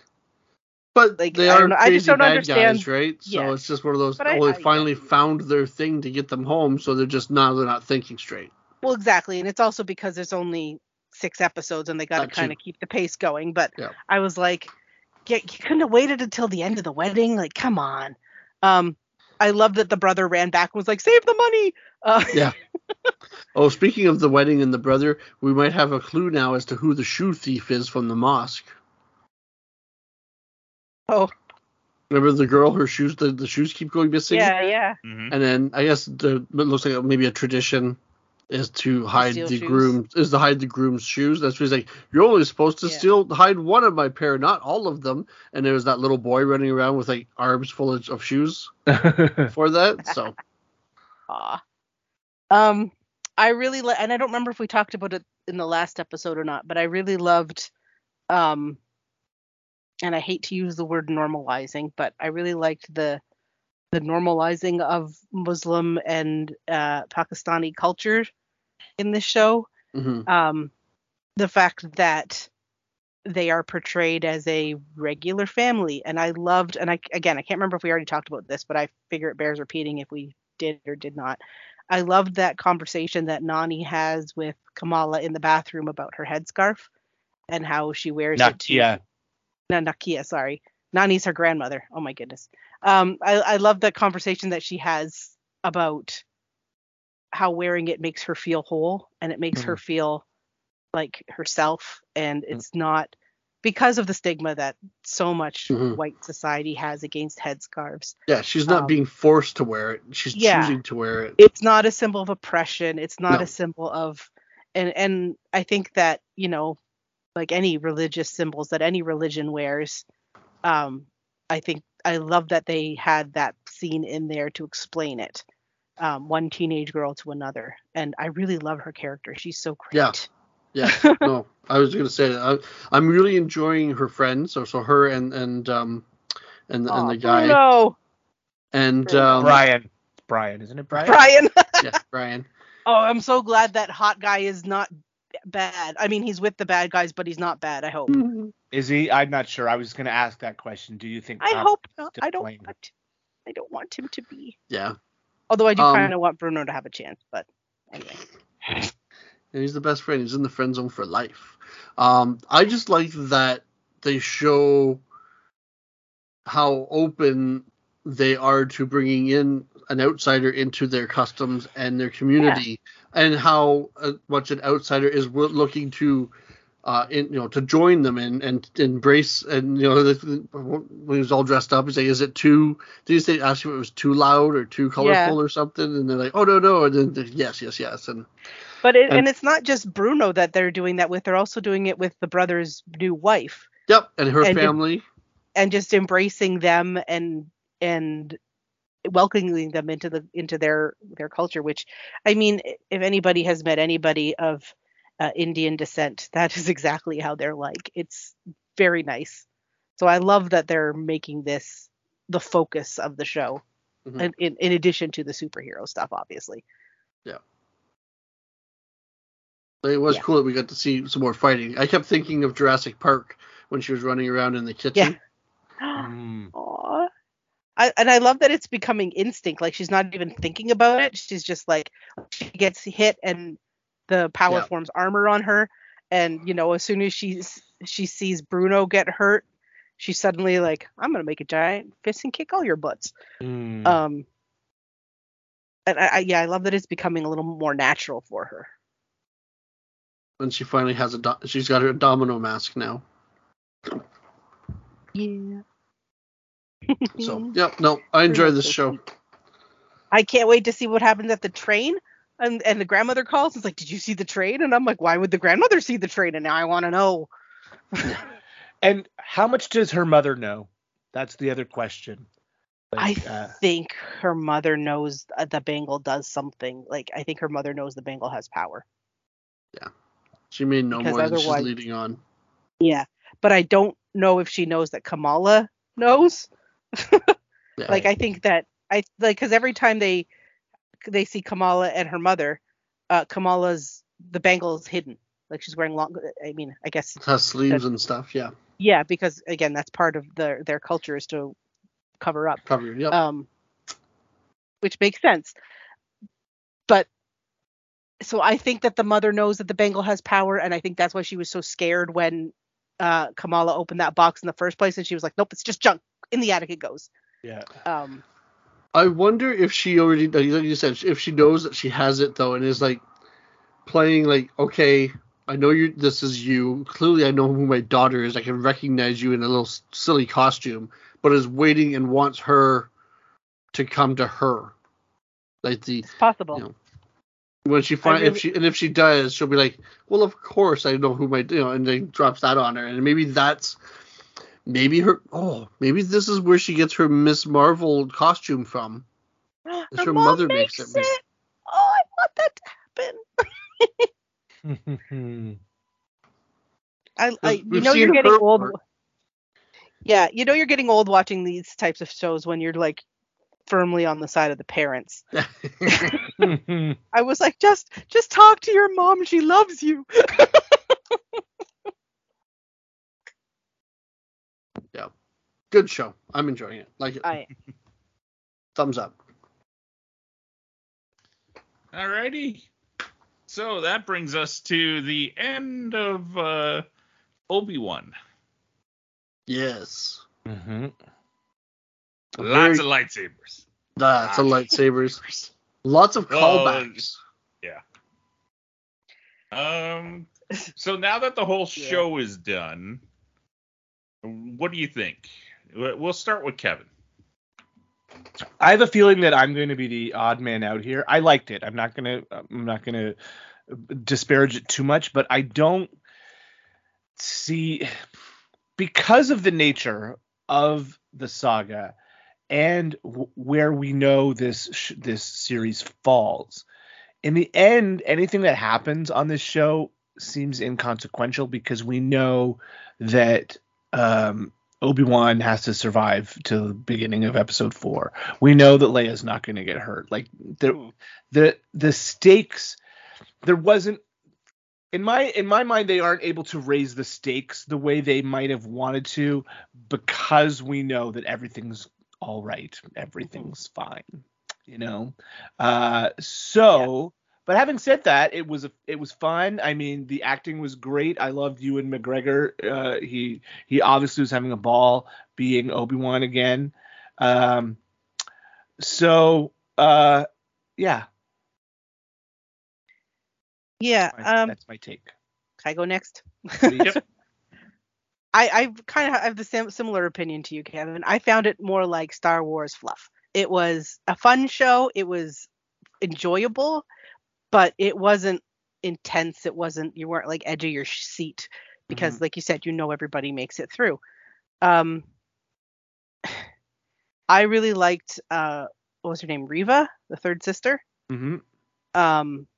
But Like, they are don't I crazy just don't bad understand- guys, right? So Yeah. it's just one of those. But I- oh, they I- finally found their thing to get them home, so they're just now they're not thinking straight. Well, exactly, and it's also because there's only six episodes and they got to kind of keep the pace going. But Yeah. I was like, "Yeah, you couldn't have waited until the end of the wedding. Like, come on. Um, I love that the brother ran back and was like, save the money. Uh, Yeah. Oh, speaking of the wedding and the brother, we might have a clue now as to who the shoe thief is from the mosque. oh, Remember the girl? Her shoes, the, the shoes keep going missing. yeah, yeah. Mhm. And then I guess the it looks like maybe a tradition is to hide the shoes? groom is to hide the groom's shoes. That's what he's like. You're only supposed to Yeah. steal hide one of my pair, not all of them. And there was that little boy running around with like arms full of, of shoes for that. So Aw. Um, I really li- and I don't remember if we talked about it in the last episode or not, but I really loved, um, and I hate to use the word normalizing, but I really liked the the normalizing of Muslim and uh, Pakistani culture in this show. mhm. Um, the fact that they are portrayed as a regular family, and I loved, and I again I can't remember if we already talked about this, but I figure it bears repeating if we did or did not. I loved that conversation that Nani has with Kamala in the bathroom about her headscarf and how she wears it. to- Nakia. no, Nakia, sorry. Nani's her grandmother. Oh my goodness. Um, I, I love the conversation that she has about how wearing it makes her feel whole and it makes her feel like herself. And it's not because of the stigma that so much Mhm. white society has against headscarves. yeah, she's not Um, being forced to wear it. She's yeah. choosing to wear it. it's not a symbol of oppression it's not No. a symbol of and and i think that you know like any religious symbols that any religion wears um i think i love that they had that scene in there to explain it um one teenage girl to another and i really love her character she's so great Yeah. Yeah, no, I was gonna say that. I, I'm really enjoying her friends. So, so her and and um and and the guy no and um Brian. Brian, isn't it Brian? brian yeah, Brian. oh i'm so glad that hot guy is not bad i mean he's with the bad guys but he's not bad i hope Is he? I'm not sure. I was going to ask that question. Do you think? I Pop- hope not. I don't blame. want. I don't want him to be. Yeah, Although I do Um, kind of want Bruno to have a chance, but anyway. and he's the best friend. He's in the friend zone for life. Um, I just like that they show how open they are to bringing in an outsider into their customs and their community, and how uh, much an outsider is wi- looking to. Uh, in, you know, to join them and, and embrace, and you know, the, when he was all dressed up, he's like, "Is it too?" Did you say ask if it was too loud or too colorful or something? And they're like, "Oh no, no," and then yes, yes, yes, and But it, And- and it's not just Bruno that they're doing that with. They're also doing it with the brother's new wife yep, and her And family. and just embracing them and and welcoming them into the into their their culture. Which I mean, if anybody has met anybody of uh, Indian descent, that is exactly how they're like. It's very nice. So I love that they're making this the focus of the show, Mhm. in, in in addition to the superhero stuff, obviously. Yeah. It was Yeah. cool that we got to see some more fighting. I kept thinking of Jurassic Park when she was running around in the kitchen. Mm. Aw. I, and I love that it's becoming instinct. Like she's not even thinking about it. She's just like she gets hit and the power Yeah. forms armor on her. And you know, as soon as she's she sees Bruno get hurt, she's suddenly like, I'm gonna make a giant fist and kick all your butts. Mm. Um and I, I yeah, I love that it's becoming a little more natural for her. And she finally has a do- she's got her domino mask now. Yeah. So yep, no, I enjoy this show. I can't wait to see what happens at the train. And and the grandmother calls. It's like, did you see the train? And I'm like, why would the grandmother see the train? And now I want to know. And how much does her mother know? That's the other question. I uh, think her mother knows uh, the Bengal does something. Like I think her mother knows the Bengal has power. Yeah, she made no Because more than she's leading on. Yeah, but I don't know if she knows that Kamala knows. Yeah. Like I think that I like because every time they they see Kamala and her mother, uh, Kamala's the Bengal is hidden. Like she's wearing long. I mean, I guess her sleeves and stuff. Yeah, yeah, because again, that's part of their their culture is to cover up. covered. Yep. um, which makes sense. But so I think that the mother knows that the Bengal has power, and I think that's why she was so scared when uh, Kamala opened that box in the first place, and she was like, "Nope, it's just junk. In the attic it goes." Yeah. Um, I wonder if she already, like you said, if she knows that she has it though, and is like playing like, okay, I know you. This is you. Clearly, I know who my daughter is. I can recognize you in a little silly costume, but is waiting and wants her to come to her. Like the it's possible. you know, when she find really- if she and if she does, she'll be like, well, of course I know who my you know, and then drops that on her, and maybe that's maybe her. Oh, maybe this is where she gets her Miss Marvel costume from. It's her mom mother makes it. Oh, I want that to happen. I, I you know you're getting old. part. Yeah, you know you're getting old watching these types of shows when you're like firmly on the side of the parents. I was like, just just talk to your mom. She loves you. Good show. I'm enjoying it. Like it. I Thumbs up. Alrighty. So that brings us to the end of uh, Obi Wan. Yes. hmm Lots Very- of lightsabers. That's of lightsabers. Lots of Well, yeah. Um. So now that the whole Yeah. show is done, what do you think? We- We'll start with Kevin. I have a feeling that I'm going to be the odd man out here. I liked it. I'm not gonna. I'm not gonna disparage it too much, but I don't see because of the nature of the saga and w- where we know this sh- this series falls. In the end, anything that happens on this show seems inconsequential because we know that um, Obi-Wan has to survive to the beginning of episode 4. We know that Leia's not going to get hurt. Like the the the stakes there wasn't in my in my mind they aren't able to raise the stakes the way they might have wanted to because we know that everything's all right. Everything's fine, you know. Uh so but having said that, it was a, it was fun. I mean, the acting was great. I loved Ewan McGregor. Uh, he he obviously was having a ball being Obi Wan again. Um, so uh, yeah, yeah. my- Um, that's my take. can I go next? Please. I I kind of have the sim- similar opinion to you, Kevin. I found it more like Star Wars fluff. It was a fun show. It was enjoyable, but it wasn't intense. It wasn't you weren't like edge of your seat because, like you said, you know everybody makes it through. Um, I really liked uh, what was her name, Reva, the third sister. hmm Um,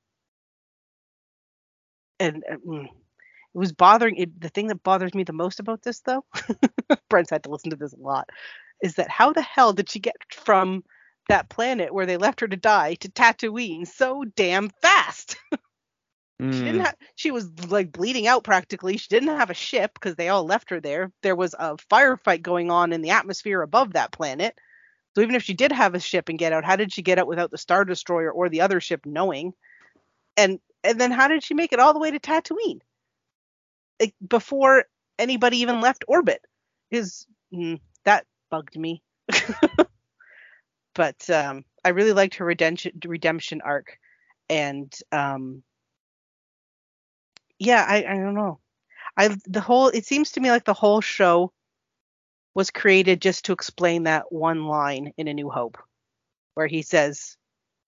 and uh, mm, it was bothering. It, the thing that bothers me the most about this, though, Brent's had to listen to this a lot, is that how the hell did she get from that planet where they left her to die to Tatooine so damn fast? She Mm. didn't have. She was like bleeding out practically. She didn't have a ship because they all left her there. There was a firefight going on in the atmosphere above that planet. So even if she did have a ship and get out, how did she get out without the star destroyer or the other ship knowing? And and then how did she make it all the way to Tatooine? Like before anybody even left orbit. Is mm, that bugged me. but um, I really liked her redemption redemption arc, and um, yeah, I I don't know. I the whole it seems to me like the whole show was created just to explain that one line in A New Hope, where he says,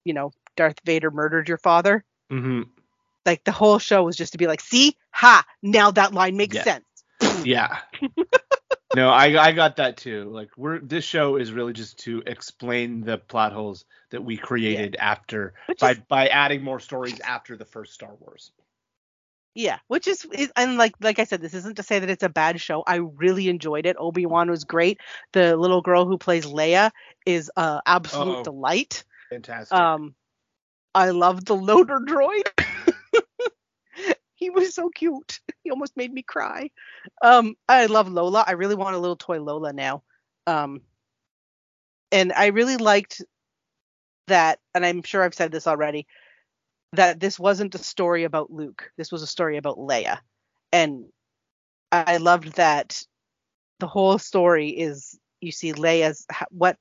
you know, Darth Vader murdered your father. hmm Like the whole show was just to be like, see, ha, now that line makes Yeah. sense. Yeah. no, I I got that too. Like we're this show is really just to explain the plot holes that we created after Which by is by adding more stories after the first Star Wars. Yeah, which is, is and like like I said, this isn't to say that it's a bad show. I really enjoyed it. Obi Wan was great. The little girl who plays Leia is uh, absolute Uh-oh. delight. Fantastic. Um, I love the loader droid. He was so cute. He almost made me cry. Um, I love Lola. I really want a little toy Lola now. Um, and I really liked that, and I'm sure I've said this already, that this wasn't a story about Luke. This was a story about Leia. And I loved that the whole story is you see Leia's what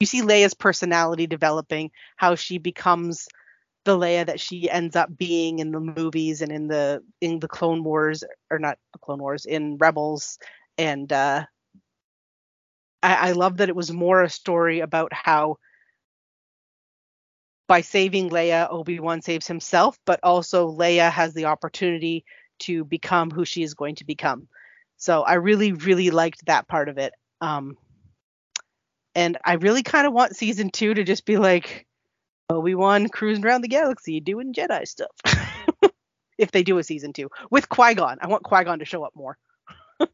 you see Leia's personality developing, how she becomes the Leia that she ends up being in the movies and in the in the Clone Wars or not the Clone Wars in Rebels and uh I, I love that it was more a story about how by saving Leia, Obi-Wan saves himself, but also Leia has the opportunity to become who she is going to become. So I really, really liked that part of it. Um, and I really kind of want season two to just be like Obi Wan cruising around the galaxy doing Jedi stuff. if they do a season two with Qui Gon, I want Qui Gon to show up more. so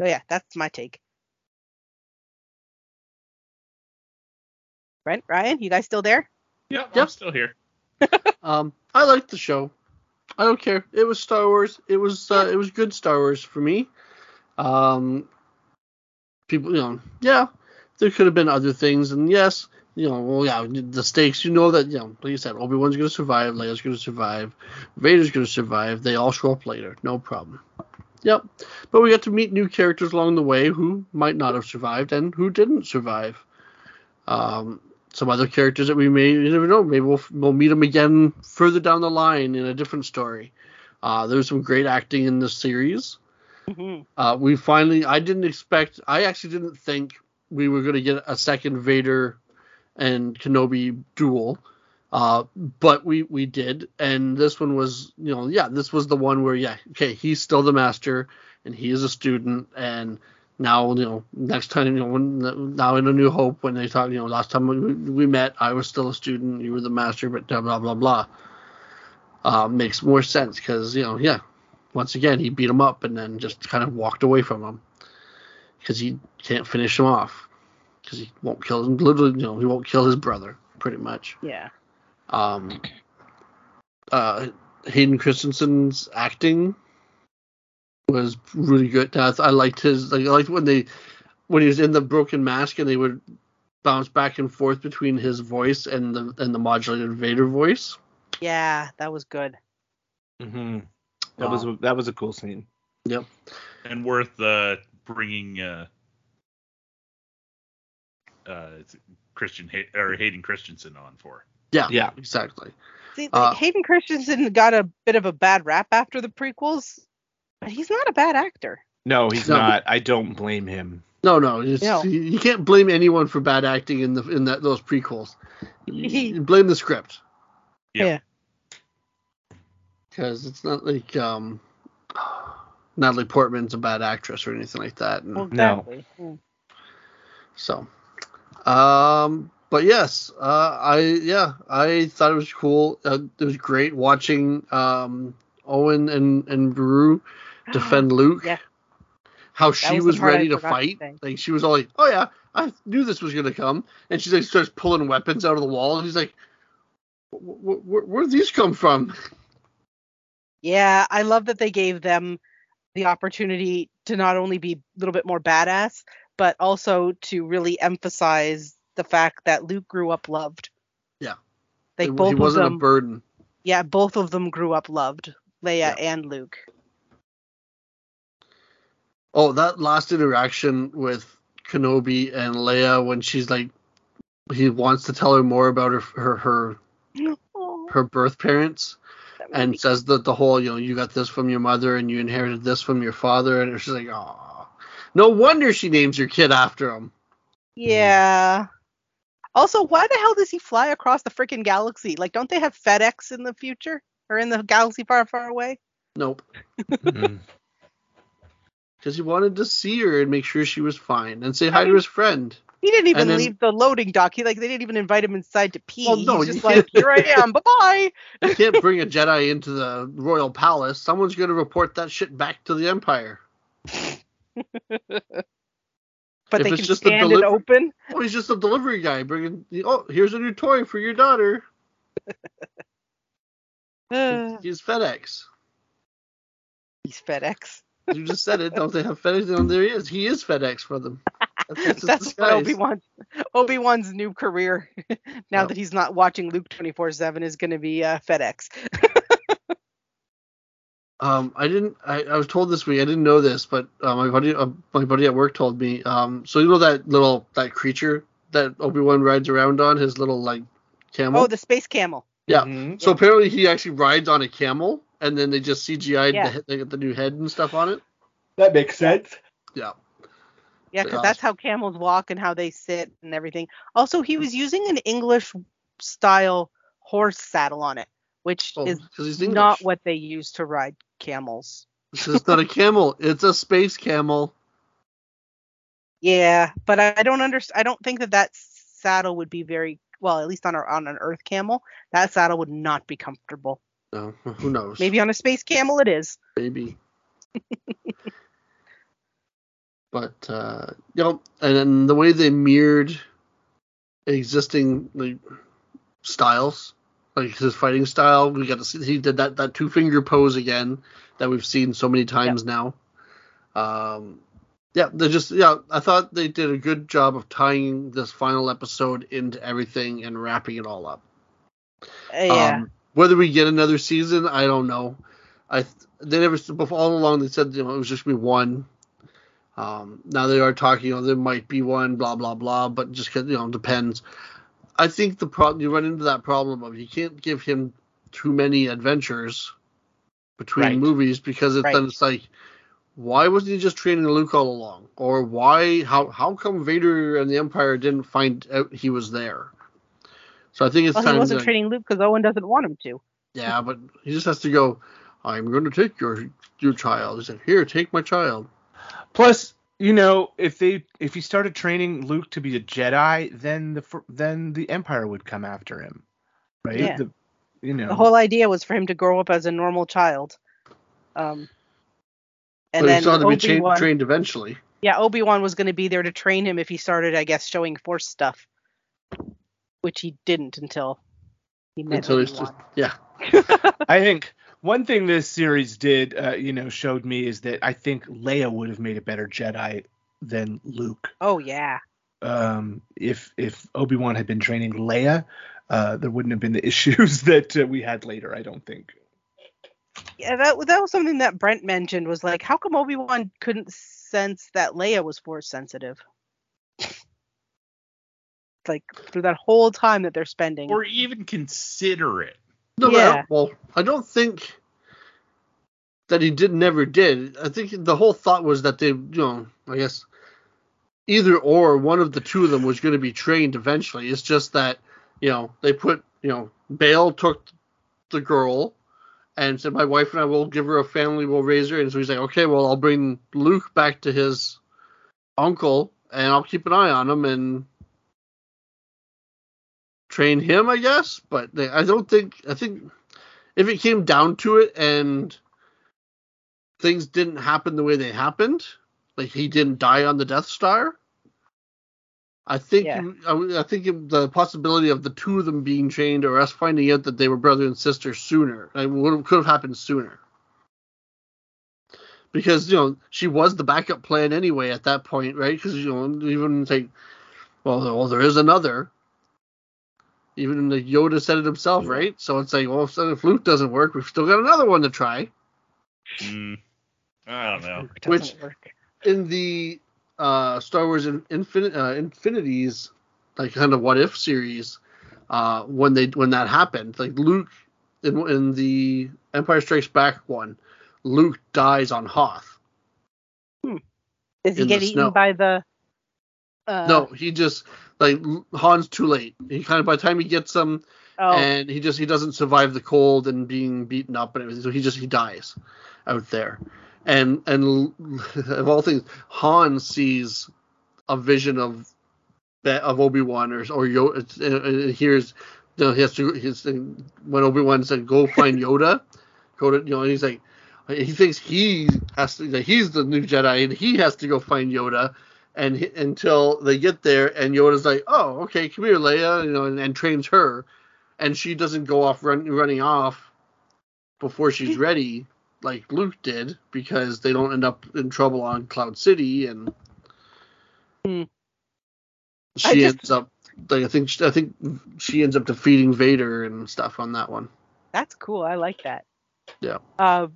yeah, that's my take. Brent, Ryan, you guys still there? Yep, Yep. I'm still here. Um, I liked the show. I don't care. It was Star Wars. It was uh, it was good Star Wars for me. Um, people, you know, yeah, there could have been other things, and yes, you know, well, yeah, the stakes. You know that, you know, like you said, Obi Wan's gonna survive, Leia's gonna survive, Vader's gonna survive. They all show up later, no problem. Yep, but we got to meet new characters along the way who might not have survived and who didn't survive. Um, some other characters that we may you never know maybe we'll we'll meet them again further down the line in a different story. Uh, there's some great acting in this series. Mm-hmm. Uh, we finally I didn't expect I actually didn't think we were going to get a second Vader and Kenobi duel. Uh, but we we did, and this one was, you know, yeah, this was the one where, yeah, okay, he's still the master, and he is a student, and now, you know, next time, you know, when, now in A New Hope, when they talk, you know, last time we, we met, I was still a student, you were the master, but blah blah blah blah. Uh, makes more sense because, you know, yeah, once again he beat him up and then just kind of walked away from him because he can't finish him off because he won't kill him. Literally, you know, he won't kill his brother, pretty much. Yeah. Um, uh, Hayden Christensen's acting was really good. I, I liked his. Like, I liked when they when he was in the broken mask and they would bounce back and forth between his voice and the and the modulated Vader voice. Yeah, that was good. Mm-hmm. That was that was a cool scene. Yep. and worth uh, bringing uh, uh, Christian Hay- or Hayden Christensen on for. Yeah. Yeah. Exactly. See, Uh, Hayden Christensen got a bit of a bad rap after the prequels, but he's not a bad actor. No, he's No. not. I don't blame him. No, no, it's, No. You, you can't blame anyone for bad acting in the in that those prequels. You, you blame the script Yeah. because it's not like um, Natalie Portman's a bad actress or anything like that. And Well, No. So, um, but yes, uh, I yeah, I thought it was cool. Uh, it was great watching um Owen and and Beru defend Luke. Yeah. How she was was, the part I ready to forgot to fight. like she was all like, "Oh yeah, I knew this was gonna come," and she like starts pulling weapons out of the wall, and he's like, "Wh- wh- wh- "Where'd these come from?" Yeah, I love that they gave them the opportunity to not only be a little bit more badass, but also to really emphasize the fact that Luke grew up loved. Yeah. Like It- both he wasn't them. a burden. yeah, both of them grew up loved. Leia Yeah. and Luke. Oh, that last interaction with Kenobi and Leia when she's like, he wants to tell her more about her her her, her birth parents, and says that the whole you know you got this from your mother and you inherited this from your father, and she's like, oh, no wonder she names your kid after him. yeah. Also, why the hell does he fly across the freaking galaxy? Like, don't they have FedEx in the future or in the galaxy far, far away? Nope, mm-hmm. because he wanted to see her and make sure she was fine and say hi to his friend. He didn't even then- leave the loading dock. He like they didn't even invite him inside to pee. Well, no, He's just like, here I am, bye bye. You can't bring a Jedi into the royal palace. Someone's going to report that shit back to the Empire. But If they can just stand it open. Oh, he's just a delivery guy bringing. The, Oh, here's a new toy for your daughter. He's FedEx. he's FedEx. You just said it. Don't they have FedEx? Oh, there he is. He is FedEx for them. That's, that's That's what. Obi Wan Obi Wan's new career now Yep. that he's not watching Luke twenty four seven is going to be uh, FedEx. Um, I didn't. I, I was told this week. I didn't know this, but uh, my buddy, uh, my buddy at work told me. Um, so you know that little that creature that Obi Wan rides around on, his little like camel. Oh, the space camel. yeah. Mhm. So apparently he actually rides on a camel, and then they just CGI'd Yeah. the head- they get the new head and stuff on it. That makes sense. Yeah. Yeah, because that's how camels walk and how they sit and everything. Also, he was using an English style horse saddle on it, which Oh, is because he's English. not what they use to ride camels. This is not a camel. It's a space camel. Yeah, but I, I don't understand. I don't think that that saddle would be very well, at least on a, on an Earth camel. That saddle would not be comfortable. No, who knows? Maybe on a space camel it is. Maybe. but uh, you know, and then the way they mirrored existing like styles, like his fighting style, we got to see he did that that two finger pose again that we've seen so many times now. Um, yeah, they just yeah, I thought they did a good job of tying this final episode into everything and wrapping it all up. Uh, yeah. Um, whether we get another season, I don't know. I they never before all along they said you know it was just gonna be one. Um, now they are talking, you know, there might be one, blah blah blah, but just you know depends. I think the problem you run into that problem of you can't give him too many adventures between Right. movies because it's, then it's like why wasn't he just training Luke all along? Or why how how come Vader and the Empire didn't find out he was there? So I think it's well, time he wasn't to, training Luke because Owen doesn't want him to. yeah, but he just has to go. I'm going to take your your child. He said, "Here, take my child." Plus, you know, if they if he started training Luke to be a Jedi, then the fir- then the Empire would come after him, right? Yeah. The, you know, The whole idea was for him to grow up as a normal child. Um, and but then he still to be cha- trained eventually. yeah, Obi Wan was going to be there to train him if he started, I guess, showing Force stuff, which he didn't until he met Until Obi he's just Wan. yeah. I think one thing this series did, uh, you know, showed me is that I think Leia would have made a better Jedi than Luke. Oh yeah, Um, if if Obi Wan had been training Leia, uh, there wouldn't have been the issues that uh, we had later. I don't think. yeah. That that was something that Brent mentioned. Was like, how come Obi Wan couldn't sense that Leia was Force sensitive? like through that whole time that they're spending. or even consider it. No, Yeah. but, well, I don't think that he did never did. I think the whole thought was that they, you know, I guess either or one of the two of them was going to be trained eventually. It's just that, you know, they put, you know, Bail took the girl and said, "My wife and I will give her a family, we'll raise her." And so he's like, "Okay, well, I'll bring Luke back to his uncle, and I'll keep an eye on him and." Train him, I guess. But they, I don't think. I think if it came down to it and things didn't happen the way they happened, like he didn't die on the Death Star, I think. Yeah. I, I think the possibility of the two of them being trained or us finding out that they were brother and sister sooner, it would have, could have happened sooner. Because you know she was the backup plan anyway at that point, right? Because you know even like, well, well, there is another. Even the Yoda said it himself, right? So it's like, well, if, if Luke doesn't work, we've still got another one to try. Mm, I don't know. It Which- work. In the uh, Star Wars in, Infin- uh, Infinities, like kind of what if series, uh, when they when that happened, like Luke in in the Empire Strikes Back one, Luke dies on Hoth. Does he get eaten snow. by the? Uh, no, he just like Han's too late. He kind of by the time he gets them, Oh, and he just he doesn't survive the cold and being beaten up and everything, so he just he dies out there. And and of all things, Han sees a vision of of Obi Wan or or Yoda. And uh, uh, hears you know, he has to he's uh, when Obi Wan said go find Yoda, go to you know and he's like he thinks he has to that he's the new Jedi and he has to go find Yoda. And until they get there, and Yoda's like, "Oh, okay, come here, Leia," you know, and, and trains her and she doesn't go off run, running off before she's ready, like Luke did, because they don't end up in trouble on Cloud City, and Hmm. she just- ends up. Like I think I think she ends up defeating Vader and stuff on that one. That's cool. I like that. Yeah. Uh,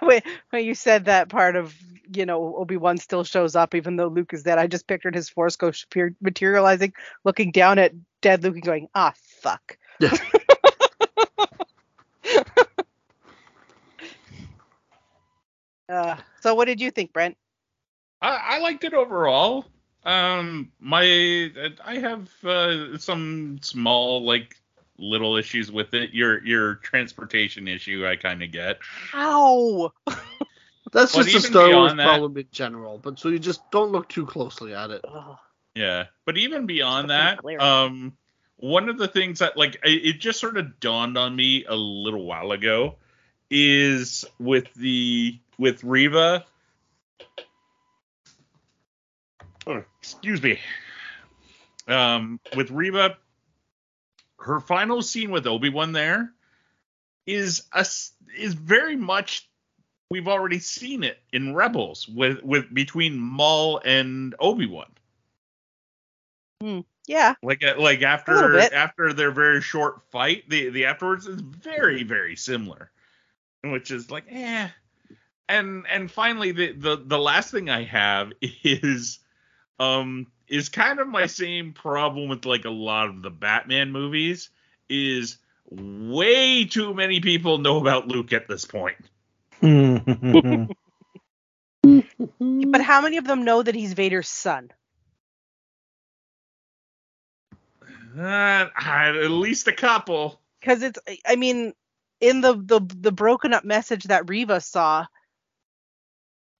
when you said that part of you know Obi Wan still shows up even though Luke is dead, I just pictured his Force Ghost appear- materializing, looking down at dead Luke and going, "Ah, fuck." Yeah. uh, so what did you think, Brent? I, I liked it overall. Um, my I have uh, some small like little issues with it. Your your transportation issue, I kind of get. How? That's But just a even Star Wars beyond that- problem in general. But so you just don't look too closely at it. Yeah, but even beyond that, um, one of the things that like it, it just sort of dawned on me a little while ago is with the with Reva. Oh, excuse me. Um, with Reva, her final scene with Obi Wan there is a, is very much we've already seen it in Rebels with with between Maul and Obi Wan. Yeah. Like uh, like after after their very short fight, the the afterwards is very very similar, which is like eh. And and finally the the the last thing I have is um is kind of my same problem with like a lot of the Batman movies is way too many people know about Luke at this point. Mhm. But how many of them know that he's Vader's son? Uh, at least a couple. because it's i mean in the, the the broken up message that Reva saw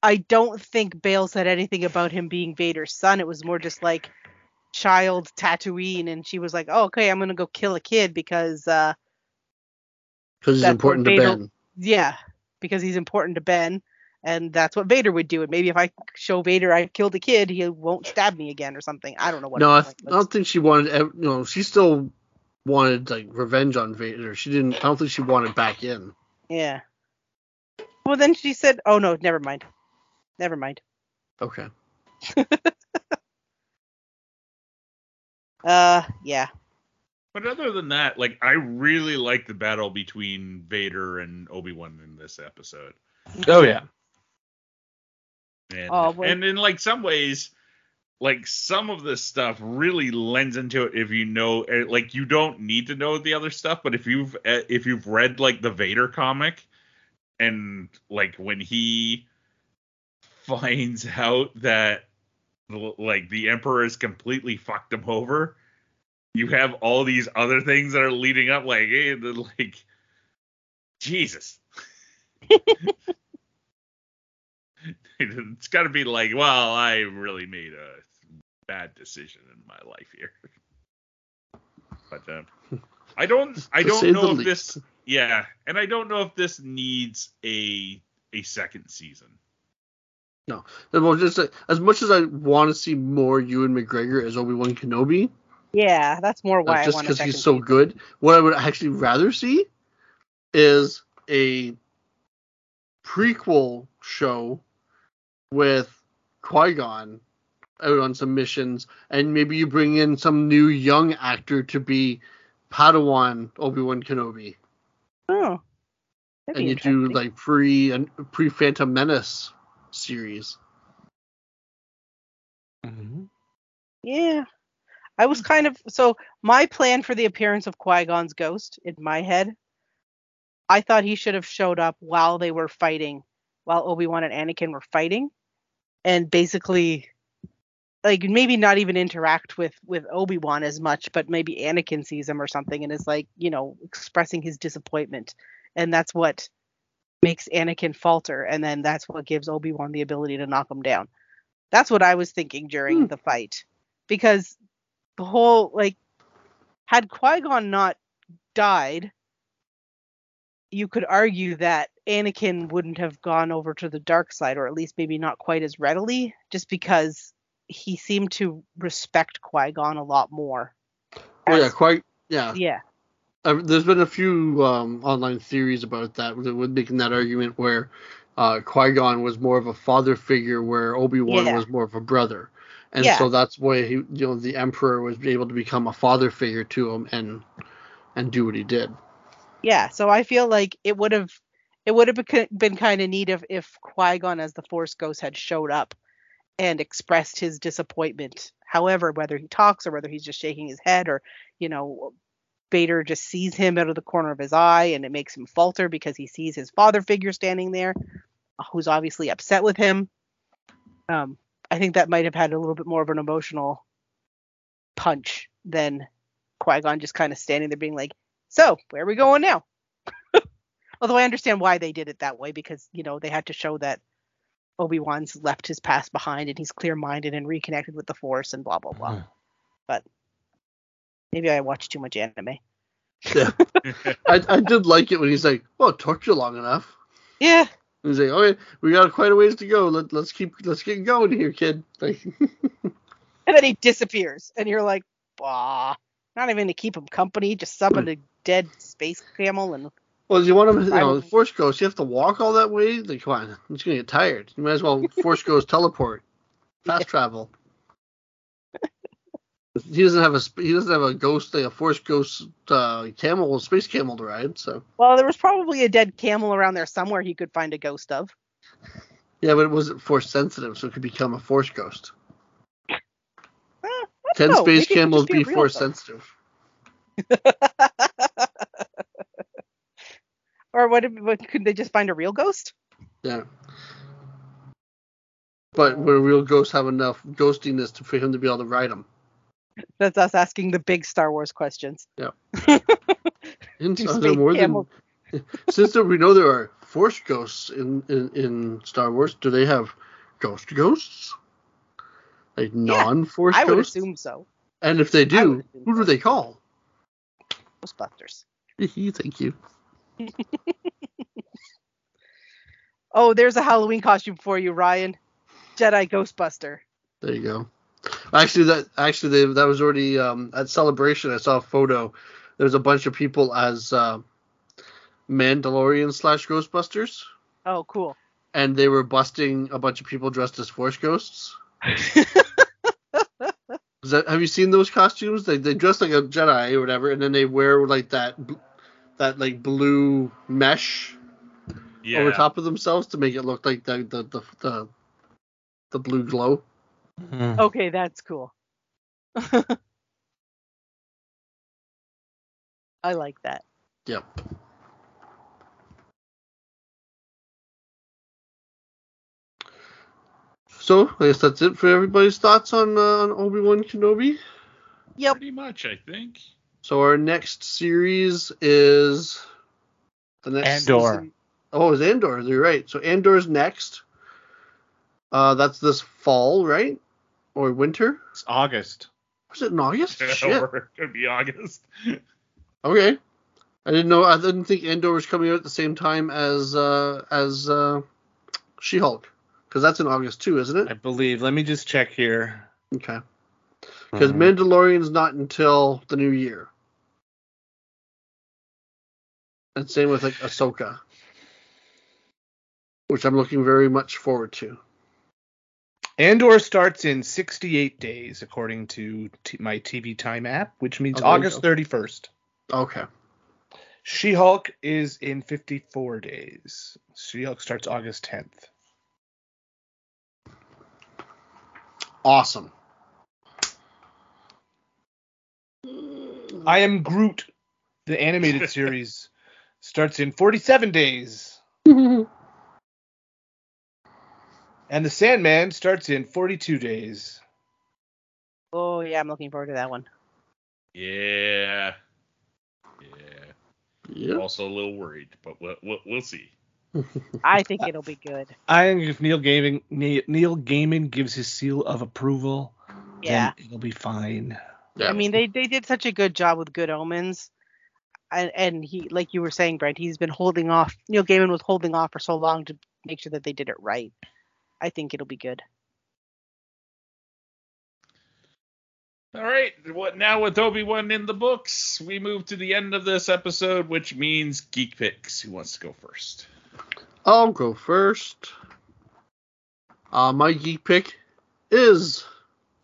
i don't think Bail said anything about him being vader's son it was more just like child tatooine and she was like oh okay i'm gonna go kill a kid because uh Because he's That's important to what Ben. yeah because he's important to ben and that's what vader would do and maybe if i show vader i killed a kid he won't stab me again or something i don't know what No, I, th- I don't think she wanted. You know, she still wanted like revenge on Vader. She didn't. I don't think she wanted back in. yeah well then she said oh no never mind never mind Okay. uh yeah But other than that, like I really like the battle between Vader and Obi Wan in this episode. oh yeah. And, Oh, and in like some ways, like some of this stuff really lends into it if you know eh, like you don't need to know the other stuff, but if you've eh, if you've read like the Vader comic and like when he finds out that like the emperor has completely fucked him over you have all these other things that are leading up like hey the, like jesus. It's got to be like well i really made a bad decision in my life here. But uh, i don't i don't know if least. this yeah and i don't know if this needs a a second season. No. Well, just as much as I want to see more Ewan McGregor as Obi Wan Kenobi, Yeah, that's more why uh, I just because he's so season. good, what I would actually rather see is a prequel show with Qui Gon out on some missions, and maybe you bring in some new young actor to be Padawan Obi Wan Kenobi, Oh, and you do like pre and pre Phantom Menace series. Mhm. yeah. I was kind of so my plan for the appearance of Qui Gon's ghost in my head. I thought he should have showed up while they were fighting, while Obi Wan and Anakin were fighting, and basically, like maybe not even interact with with Obi Wan as much, but maybe Anakin sees him or something and is like, you know, expressing his disappointment, and that's what makes Anakin falter, and then that's what gives Obi Wan the ability to knock him down. That's what I was thinking during Hmm. the fight, because the whole like had Qui Gon not died, you could argue that Anakin wouldn't have gone over to the dark side, or at least maybe not quite as readily, just because he seemed to respect Qui Gon a lot more. Oh yeah, quite yeah. yeah. uh, there's been a few um, online theories about that would making that argument where uh, Qui Gon was more of a father figure, where Obi Wan Yeah. was more of a brother, and Yeah. so that's why he, you know, the Emperor was able to become a father figure to him and and do what he did. Yeah, so I feel like it would have it would have been, kind of neat if if Qui-Gon as the Force Ghost had showed up and expressed his disappointment. However, whether he talks or whether he's just shaking his head or, you know, Vader just sees him out of the corner of his eye and it makes him falter because he sees his father figure standing there, who's obviously upset with him. Um, I think that might have had a little bit more of an emotional punch than Qui-Gon just kind of standing there being like, so, where are we going now? Although I understand why they did it that way because, you know, they had to show that Obi-Wan's left his past behind and he's clear-minded and reconnected with the Force and blah blah blah. Mm-hmm. But maybe I watched too much anime. Yeah, I, I did like it when he's like, "Well, it took you long enough." Yeah. He's like, "Okay, we got quite a ways to go. Let, let's keep let's get going here, kid." Like, And then he disappears and you're like, bah. Not even to keep him company, just summon a dead space camel and well, you want him? You know, Force Ghost. You have to walk all that way. Like, come on, he's gonna get tired. You might as well Force Ghost teleport, fast travel. He doesn't have a he doesn't have a ghost a Force Ghost uh, camel space camel to ride. So well, there was probably a dead camel around there somewhere he could find a ghost of. yeah, but it wasn't Force sensitive, so it could become a Force Ghost. Don't Can know, space maybe camels be be Force ghost. sensitive? Or what, if, what could they just find a real ghost? Yeah. But would a real ghost have enough ghostiness to, for him to be able to ride them? That's us asking the big Star Wars questions. And are there more than since we know there are Force ghosts in, in in Star Wars, do they have ghost ghosts? Like non-Force ghosts? I would assume so. and if they do, who do they call? Ghostbusters. Thank you. Oh, there's a Halloween costume for you, Ryan. Jedi Ghostbuster. There you go. Actually, that actually they, that was already um, at celebration. I saw a photo. There's a bunch of people as uh, Mandalorian slash Ghostbusters, Oh, cool. and they were busting a bunch of people dressed as Force ghosts. Is that, have you seen those costumes? They they dress like a Jedi or whatever, and then they wear like that that like blue mesh Yeah. over top of themselves to make it look like the the the the, the blue glow. Hmm. Okay, that's cool. I like that. Yep. So I guess that's it for everybody's thoughts on uh, on Obi Wan Kenobi. Yep. Pretty much, I think. So our next series is the next Andor. season- Oh, it's Andor. You're right. So Andor's next. Uh, that's this fall, right? Or winter? It's August. Was it in August? Shit. or it could be August. Okay. I didn't know. I didn't think Andor was coming out at the same time as uh, as uh, She-Hulk, because that's in August too, isn't it? I believe. Let me just check here. Okay. Because Mhm. Mandalorian's not until the new year. And same with like Ahsoka, which I'm looking very much forward to. Andor starts in 68 days, according to t- my TV Time app, which means Oh, August 31st. Okay. She Hulk is in 54 days. She Hulk starts August 10th. Awesome. I Am Groot, the animated series, starts in 47 days. And The Sandman starts in 42 days. Oh yeah, I'm looking forward to that one. Yeah. Yeah. Yeah. Also a little worried, but we'll, we'll, we'll see. I think it'll be good. I think if Neil Gaiman, Neil, Neil Gaiman gives his seal of approval, Yeah. then it'll be fine. Yeah. I mean, they they did such a good job with Good Omens, and and he like you were saying, Brent, he's been holding off. Neil Gaiman was holding off for so long to make sure that they did it right. I think it'll be good. All right, what now with Obi Wan in the books? We move to the end of this episode, which means geek picks. Who wants to go first? I'll go first. Uh, my geek pick is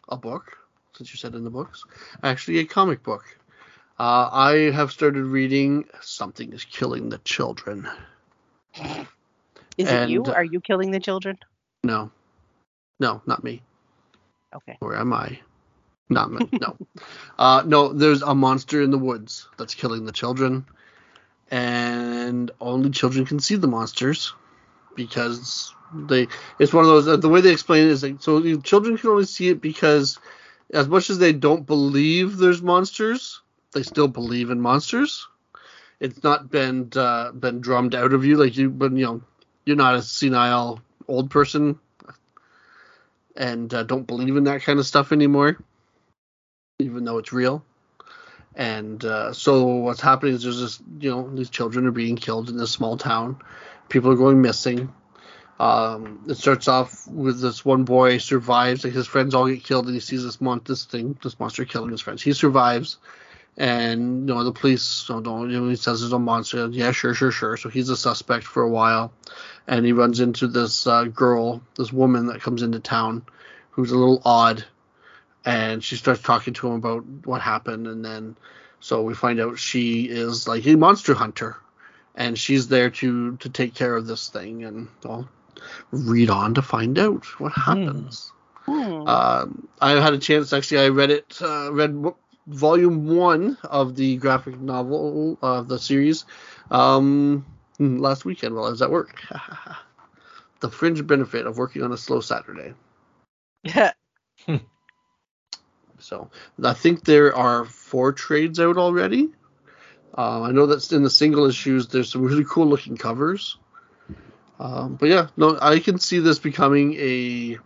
a book, since you said in the books, actually a comic book. Uh, I have started reading Something is Killing the Children. Is it you? Are you killing the children? No. No, not me. Okay. Where am I? Not me. No. uh, no, there's a monster in the woods that's killing the children. And only children can see the monsters because they. It's one of those. uh, The way they explain it is like so. the Children can only see it because, as much as they don't believe there's monsters, they still believe in monsters. It's not been uh, been drummed out of you like you, but you know, you're not a senile old person and uh, don't believe in that kind of stuff anymore, even though it's real. And uh, so what's happening is there's this, you know, these children are being killed in this small town. People are going missing. Um, it starts off with this one boy survives, like his friends all get killed, and he sees this mon- this thing, this monster killing his friends. He survives, and you know the police so don't. You know, he says there's a monster. Yeah, sure, sure, sure. So he's a suspect for a while, and he runs into this uh, girl, this woman that comes into town, who's a little odd, and she starts talking to him about what happened, and then so we find out she is like a monster hunter, and she's there to to take care of this thing, and I'll read on to find out what happens. Hmm. Um, I had a chance actually. I read it, uh, read volume one of the graphic novel of the series um, last weekend while I was at work. the fringe benefit of working on a slow Saturday. Yeah. So I think there are four trades out already. Um, I know that's in the single issues. There's some really cool looking covers. Um, but yeah, no, I can see this becoming a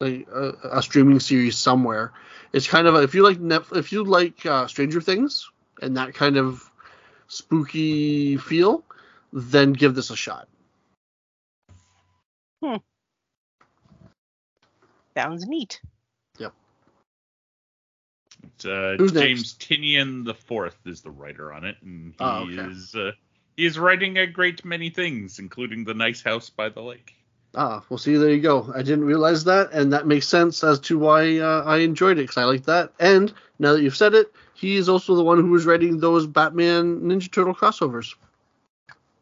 like a, a streaming series somewhere. It's kind of a, if you like Netf- if you like uh, Stranger Things and that kind of spooky feel, then give this a shot. Hmm. Sounds neat. Yep. It's, uh, Who's James Tynion the Fourth is the writer on it, and he Oh, okay. is uh, he is writing a great many things, including the nice house by the lake. Ah, well, see, there you go. I didn't realize that, and that makes sense as to why uh, I enjoyed it because I like that. And now that you've said it, he is also the one who was writing those Batman Ninja Turtle crossovers.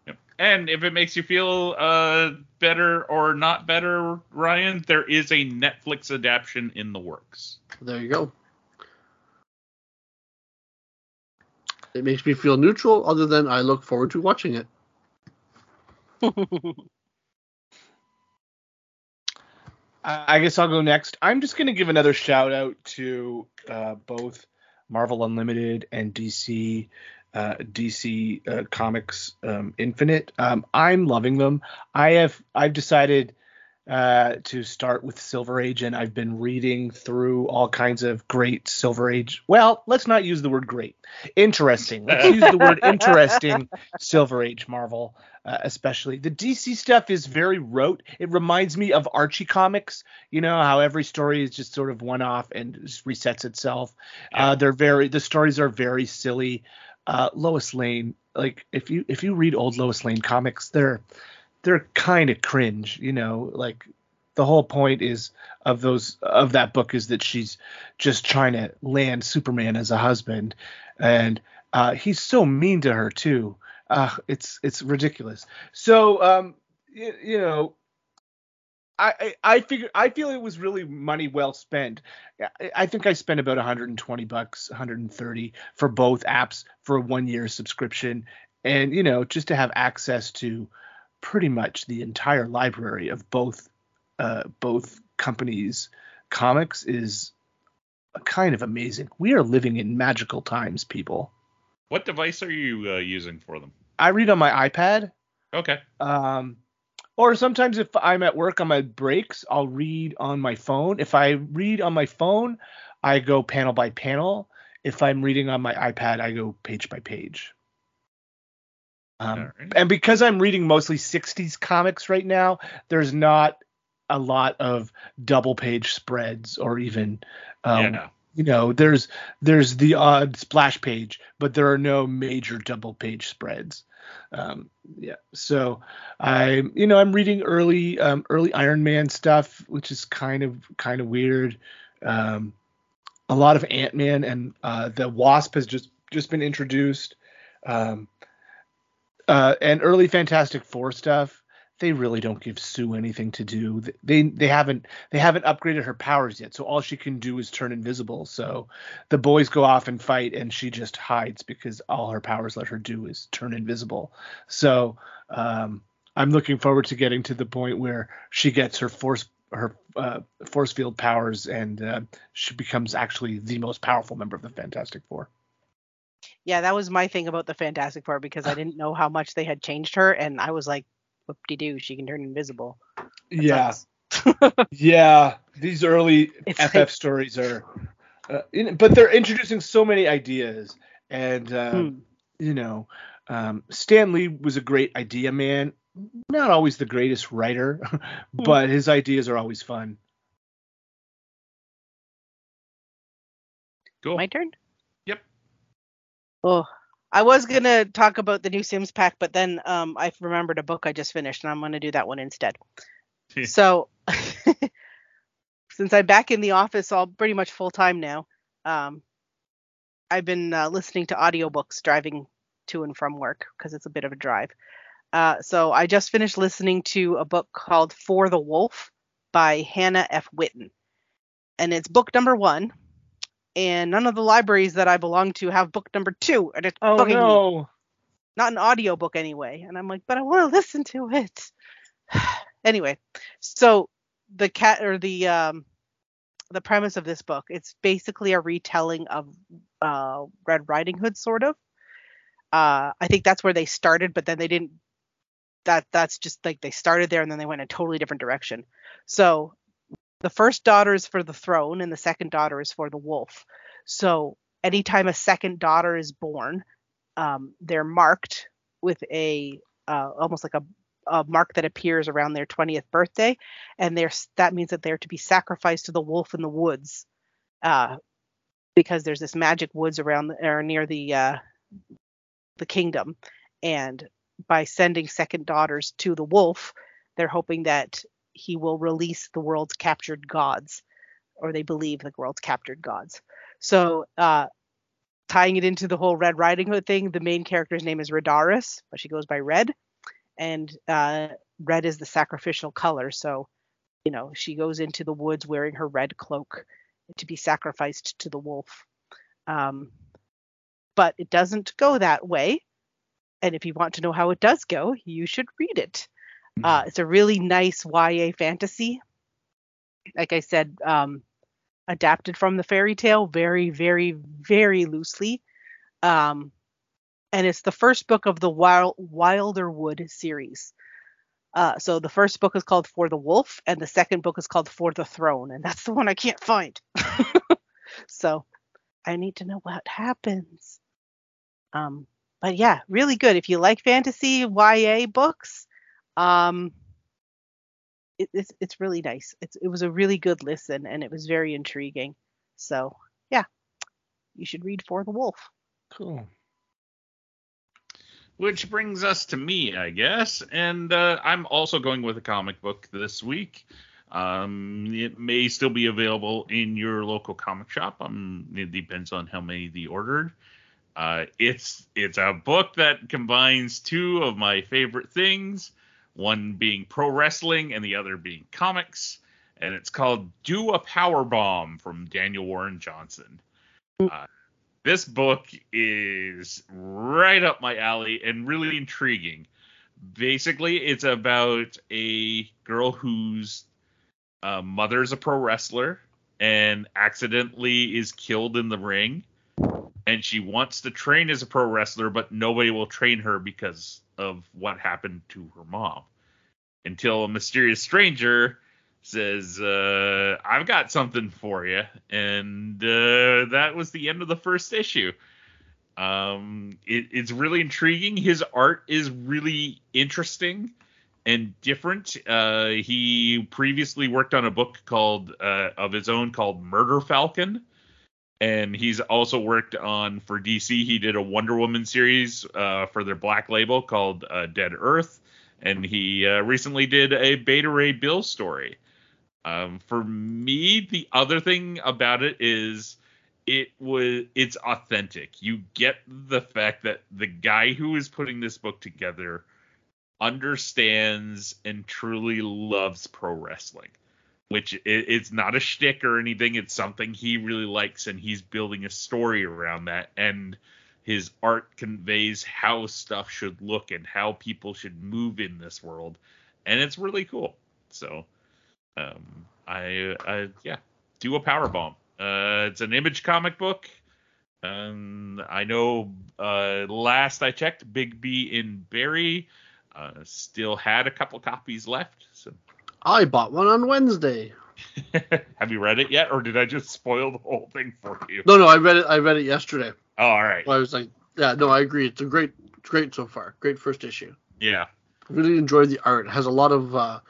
Yep. And if it makes you feel uh, better or not better, Ryan, there is a Netflix adaptation in the works. There you go. It makes me feel neutral, other than I look forward to watching it. I guess I'll go next. I'm just going to give another shout out to uh, both Marvel Unlimited and DC uh, DC uh, Comics um, Infinite. Um, I'm loving them. I have I've decided uh, to start with Silver Age, and I've been reading through all kinds of great Silver Age. Well, let's not use the word great. Interesting. Let's use the word interesting Silver Age Marvel, uh, especially. The DC stuff is very rote. It reminds me of Archie comics. You know how every story is just sort of one off and just resets itself. Uh, they're very the stories are very silly. Uh, Lois Lane, like if you if you read old Lois Lane comics, they're they're kind of cringe. You know, like the whole point is of those of that book is that she's just trying to land Superman as a husband, and uh, he's so mean to her too. Uh, it's it's ridiculous. So um, you, you know, I, I I figure I feel it was really money well spent. I, I think I spent about 120 bucks, 130 for both apps for a one year subscription, and you know just to have access to pretty much the entire library of both uh, both companies' comics is kind of amazing. We are living in magical times, people. What device are you uh, using for them? I read on my iPad. Okay. Um, or sometimes if I'm at work on my breaks, I'll read on my phone. If I read on my phone, I go panel by panel. If I'm reading on my iPad, I go page by page. Um, right. and because I'm reading mostly 60s comics right now, there's not a lot of double page spreads or even um, yeah. you know, there's there's the odd splash page, but there are no major double page spreads. Um, yeah, so I, you know, I'm reading early um, early Iron Man stuff, which is kind of kind of weird. Um, a lot of Ant Man and uh, the Wasp has just just been introduced, um, uh, and early Fantastic Four stuff they really don't give Sue anything to do. They they haven't they haven't upgraded her powers yet, so all she can do is turn invisible. So the boys go off and fight, and she just hides because all her powers let her do is turn invisible. So um, I'm looking forward to getting to the point where she gets her force her uh, force field powers, and uh, she becomes actually the most powerful member of the Fantastic Four. Yeah, that was my thing about the Fantastic Four because I didn't know how much they had changed her, and I was like, whoop de doo, she can turn invisible. Yeah. yeah, these early It's FF like- stories are, uh, in, but they're introducing so many ideas, and uh, Hmm. you know, um, Stan Lee was a great idea man. Not always the greatest writer, but his ideas are always fun. Cool. My turn? Oh, I was gonna talk about the new Sims pack, but then um, I remembered a book I just finished, and I'm gonna do that one instead. so, since I'm back in the office, all pretty much full time now, um, I've been uh, listening to audiobooks driving to and from work because it's a bit of a drive. Uh, so I just finished listening to a book called For the Wolf by Hannah F. Whitten, and it's book number one. And none of the libraries that I belong to have book number two, and it's Oh bugging me. no! not an audiobook anyway and i'm like but i want to listen to it. Anyway so the cat or the um the premise of this book it's basically a retelling of uh red riding hood sort of. Uh i think that's where they started but then they didn't that that's just like they started there and then they went in a totally different direction. So the first daughter is for the throne and the second daughter is for the wolf. So anytime a second daughter is born um, they're marked with a uh, almost like a, a mark that appears around their 20th birthday, and that means that they're to be sacrificed to the wolf in the woods, uh, because there's this magic woods around or near the uh, the kingdom, and by sending second daughters to the wolf, they're hoping that he will release the world's captured gods, or they believe the world's captured gods. So uh, tying it into the whole Red Riding Hood thing, the main character's name is Redarys, but she goes by Red, and uh, red is the sacrificial color. So, you know, she goes into the woods wearing her red cloak to be sacrificed to the wolf. Um, but it doesn't go that way. And if you want to know how it does go, you should read it. Uh, it's a really nice YA fantasy. Like I said, um, adapted from the fairy tale very, very, very loosely. Um, and it's the first book of the Wild, Wilderwood series. Uh, so the first book is called For the Wolf, and the second book is called For the Throne, and that's the one I can't find. so I need to know what happens. Um, but yeah, really good. If you like fantasy YA books, um, it, it's it's really nice. It's it was a really good listen, and it was very intriguing. So yeah, you should read For the Wolf. Cool. Which brings us to me, I guess, and uh, I'm also going with a comic book this week. Um, it may still be available in your local comic shop. Um, it depends on how many they ordered. Uh, it's it's a book that combines two of my favorite things, one being pro wrestling and the other being comics, and it's called "Do a Power Bomb" from Daniel Warren Johnson. Uh, this book is right up my alley and really intriguing. Basically, it's about a girl whose uh, mother's a pro wrestler and accidentally is killed in the ring. And she wants to train as a pro wrestler, but nobody will train her because of what happened to her mom. Until a mysterious stranger says, uh, I've got something for you. And uh, that was the end of the first issue. Um, it, it's really intriguing. His art is really interesting and different. Uh, he previously worked on a book called uh, of his own called Murder Falcon, and he's also worked on for DC. He did a Wonder Woman series uh, for their Black Label called uh, Dead Earth, and he uh, recently did a Beta Ray Bill story. Um, for me, the other thing about it is it was it's authentic. You get the fact that the guy who is putting this book together understands and truly loves pro wrestling which it's not a shtick or anything. It's something he really likes, and he's building a story around that. And his art conveys how stuff should look and how people should move in this world, and it's really cool. So, um, I, I yeah, do a power bomb. Uh, it's an image comic book. Um, I know uh, last I checked, Big B in Barrie uh, still had a couple copies left. So I bought one on Wednesday. Have you read it yet, or did I just spoil the whole thing for you? No, no, I read it. I read it yesterday. Oh, all right. I was like, yeah, no, I agree. It's a great, great so far. Great first issue. Yeah. Really enjoyed the art. It has a lot of. Uh,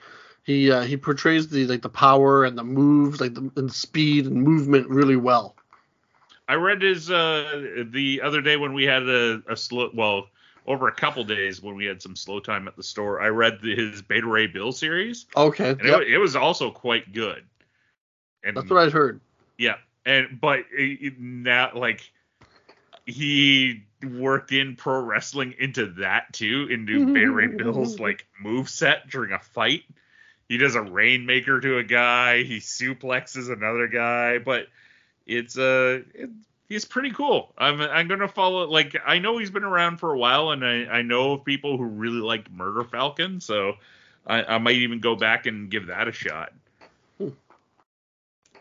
he uh, he portrays the like the power and the moves, like the and speed and movement really well. I read his uh the other day when we had a, a slow well over a couple days when we had some slow time at the store, I read the, his Beta Ray Bill series. Okay. And yep. it, it, was also quite good. And that's what I'd heard. Yeah, and but it, now like he worked in pro wrestling into that too, into Beta Ray Bill's like move set during a fight. He does a rainmaker to a guy. He suplexes another guy, but it's a uh, it, he's pretty cool. I'm I'm gonna follow like I know he's been around for a while, and I I know of people who really liked Murder Falcon, so I, I might even go back and give that a shot.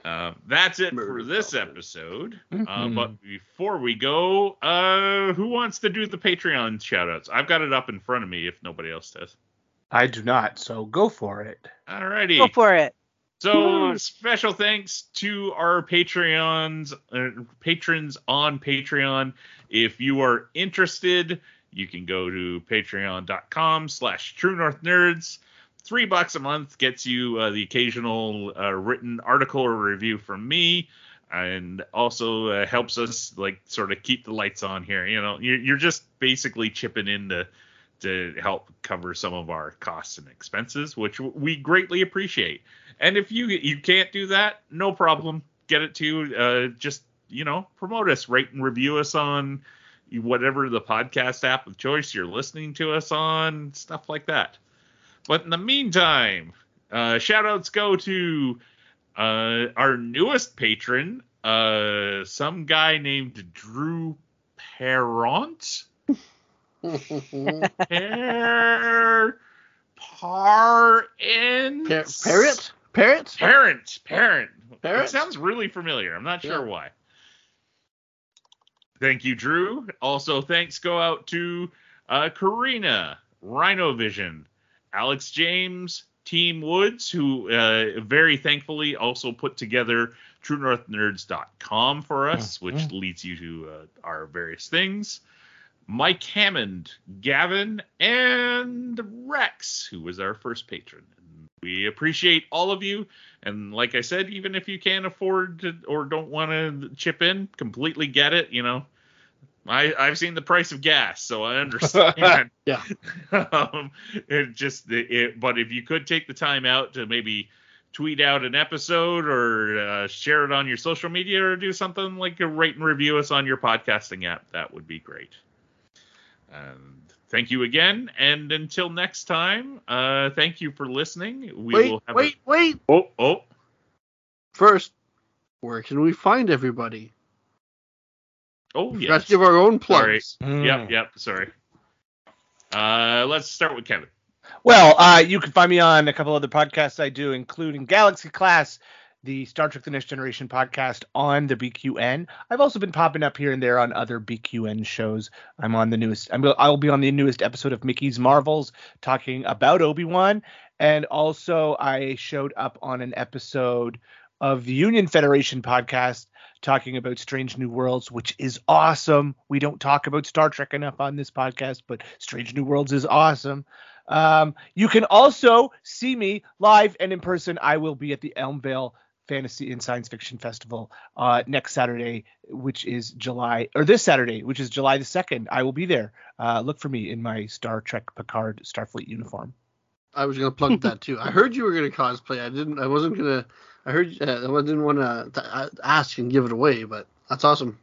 Uh, that's it Murder for this Falcon. episode. Uh, mm-hmm. Uh, but before we go, uh, who wants to do the Patreon shoutouts? I've got it up in front of me if nobody else does. I do not, so go for it. Alrighty. Go for it. So special thanks to our Patreons, uh, patrons on Patreon. If you are interested, you can go to patreon.com slash true north nerds. Three bucks a month gets you uh, the occasional uh, written article or review from me and also uh, helps us like sort of keep the lights on here. You know, you're, you're just basically chipping in to, to help cover some of our costs and expenses, which we greatly appreciate. And if you you can't do that, no problem. Get it to uh, just you know promote us, rate and review us on whatever the podcast app of choice you're listening to us on, stuff like that. But in the meantime, uh, shout outs go to uh, our newest patron, uh, some guy named Drew Parent. per, parent. parrot? Parrot? Parent. Parent. Parrot? It sounds really familiar. I'm not sure yeah. why. Thank you, Drew. Also, thanks go out to uh, Karina, Rhino Vision, Alex James, Team Woods, who uh, very thankfully also put together TrueNorthNerds.com for us, which mm-hmm. leads you to uh, our various things. Mike Hammond, Gavin, and Rex, who was our first patron. We appreciate all of you. And like I said, even if you can't afford to or don't want to chip in, completely get it. You know, I, I've seen the price of gas, so I understand. yeah. um, it just, it, but if you could take the time out to maybe tweet out an episode or uh, share it on your social media or do something like a rate and review us on your podcasting app, that would be great. And thank you again. And until next time, uh, thank you for listening. We wait, will have wait, a... wait. Oh, oh. First, where can we find everybody? Oh, yeah. Let's give our own plugs. Mm. Yep, yep. Sorry. Uh, let's start with Kevin. Well, uh, you can find me on a couple other podcasts I do, including Galaxy Class, the Star Trek: The Next Generation podcast on the BQN. I've also been popping up here and there on other BQN shows. I'm on the newest. I'm, I'll be on the newest episode of Mickey's Marvels talking about Obi Wan, and also I showed up on an episode of the Union Federation podcast talking about Strange New Worlds, which is awesome. We don't talk about Star Trek enough on this podcast, but Strange New Worlds is awesome. Um, you can also see me live and in person. I will be at the Elmvale Fantasy and Science Fiction Festival uh, next Saturday, which is July, or this Saturday, which is July the 2nd. I will be there. Uh, look for me in my Star Trek Picard Starfleet uniform. I was gonna plug that too. I heard you were gonna cosplay. I didn't. I wasn't gonna. I heard. Uh, I didn't want to ask and give it away, but that's awesome.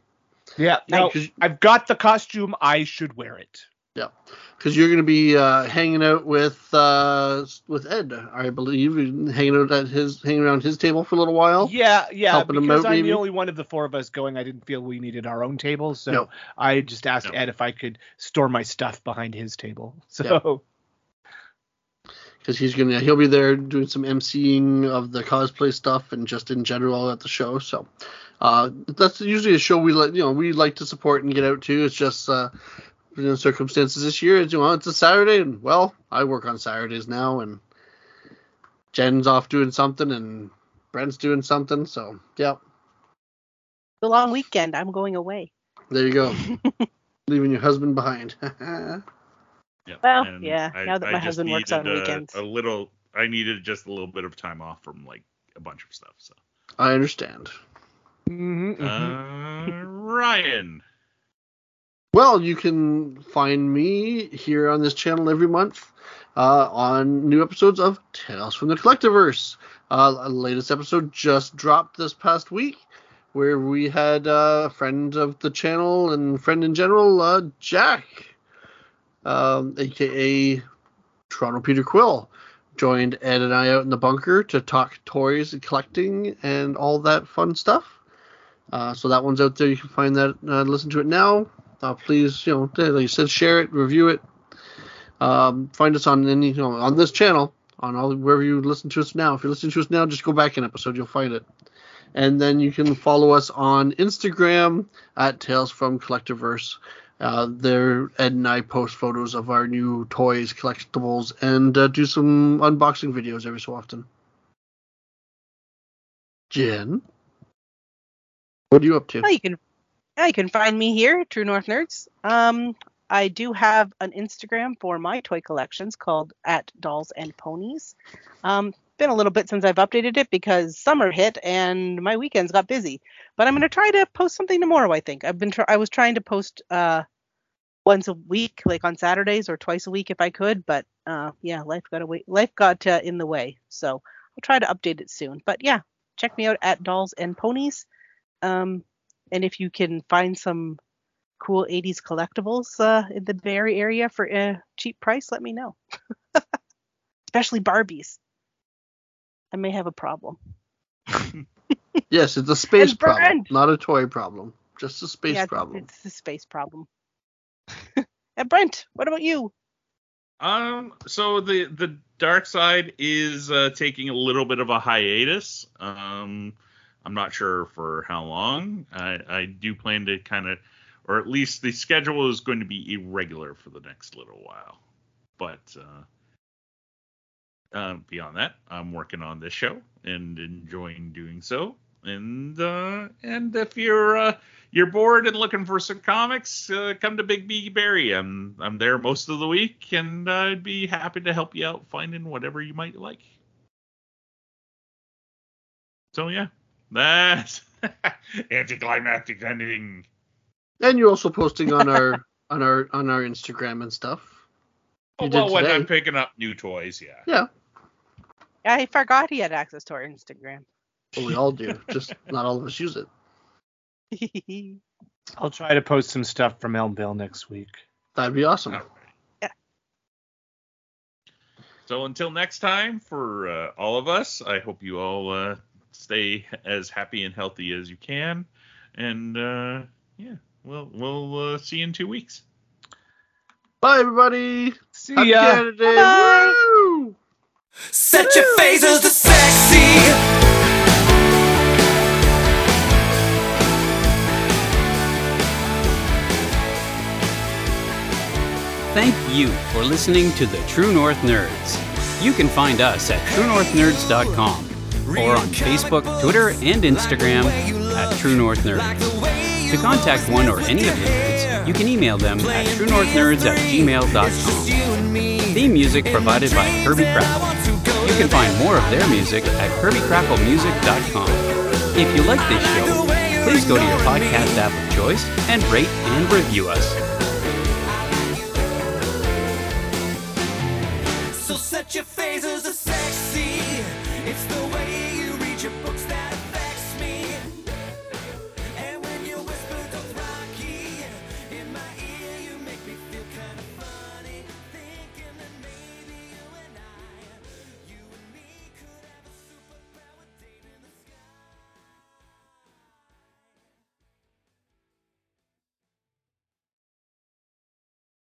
Yeah. No, 'cause- I've got the costume. I should wear it. Yeah, because you're gonna be uh, hanging out with uh, with Ed, I believe, hanging out at his hanging around his table for a little while. Yeah, yeah. Helping because out, I'm maybe? the only one of the four of us going. I didn't feel we needed our own table, so No. I just asked No. Ed if I could store my stuff behind his table. So because he's gonna he'll be there doing some emceeing of the cosplay stuff and just in general at the show. So uh, that's usually a show we like you know we like to support and get out to. It's just uh, you know, circumstances this year. It's, you know, it's a Saturday and well, I work on Saturdays now and Jen's off doing something and Brent's doing something. So yeah, The long weekend. I'm going away. there you go, leaving your husband behind. Yeah. Well, and yeah, now that my just husband works on a- weekends. A little. I needed just a little bit of time off from like a bunch of stuff. So. I understand. Mhm, mhm. Uh, Ryan. Well, you can find me here on this channel every month uh, on new episodes of Tales from the Collectiverse. Uh, latest episode just dropped this past week, where we had uh, a friend of the channel and friend in general, uh, Jack, um, aka Toronto Peter Quill, joined Ed and I out in the bunker to talk toys and collecting and all that fun stuff. Uh, so that one's out there. You can find that, uh, listen to it now. Uh, please, you know, like you said, share it, review it. Um, find us on any, you know, on this channel, on all wherever you listen to us now. If you're listening to us now, just go back an episode, you'll find it. And then you can follow us on Instagram at Tales from Collectiverse. Uh, there, Ed and I post photos of our new toys, collectibles, and uh, do some unboxing videos every so often. Jen, what are you up to? Well, you can yeah, you can find me here, True North Nerds. Um, I do have an Instagram for my toy collections called at Dolls and Ponies. Um, been a little bit since I've updated it because summer hit and my weekends got busy. But I'm gonna try to post something tomorrow. I think I've been try- I was trying to post uh once a week, like on Saturdays or twice a week if I could. But uh, yeah, life got away. Life got uh, in the way. So I'll try to update it soon. But yeah, check me out at Dolls and Ponies. Um, and if you can find some cool 80s collectibles uh, in the Bay Area area for a cheap price, let me know. Especially Barbies. I may have a problem. Yes, it's a space problem, not a toy problem. Just a space yeah, problem. it's a space problem. and Brent, what about you? Um, so the the dark side is uh, taking a little bit of a hiatus. Um, I'm not sure for how long. I, I do plan to kind of, or at least the schedule is going to be irregular for the next little while. But uh, uh, beyond that, I'm working on this show and enjoying doing so. And uh, and if you're uh, you're bored and looking for some comics, uh, come to Big B Barrie. I'm I'm there most of the week, and I'd be happy to help you out finding whatever you might like. So yeah, that's anticlimactic ending. And you're also posting on our on our on our Instagram and stuff. You Oh, well, when today. I'm picking up new toys, yeah. Yeah, I forgot he had access to our Instagram. well, we all do. Just not all of us use it. I'll try to post some stuff from Elmvale next week. That'd be awesome. All right. Yeah. So until next time, for uh, all of us, I hope you all uh, stay as happy and healthy as you can, and uh, yeah, we'll we'll uh, see you in two weeks. Bye, everybody. See Happy ya. Canada Bye. Woo! Set your phasers to sexy. Thank you for listening to the True North Nerds. You can find us at truenorthnerds.com or on Facebook, Twitter, and Instagram at True North Nerds. To contact one or any of the nerds, you can email them at truenorthnerds at gmail.com. Theme music provided by Kirby Krackle. You can find more of their music at kirbykracklemusic.com. If you like this show, please go to your podcast app of choice and rate and review us.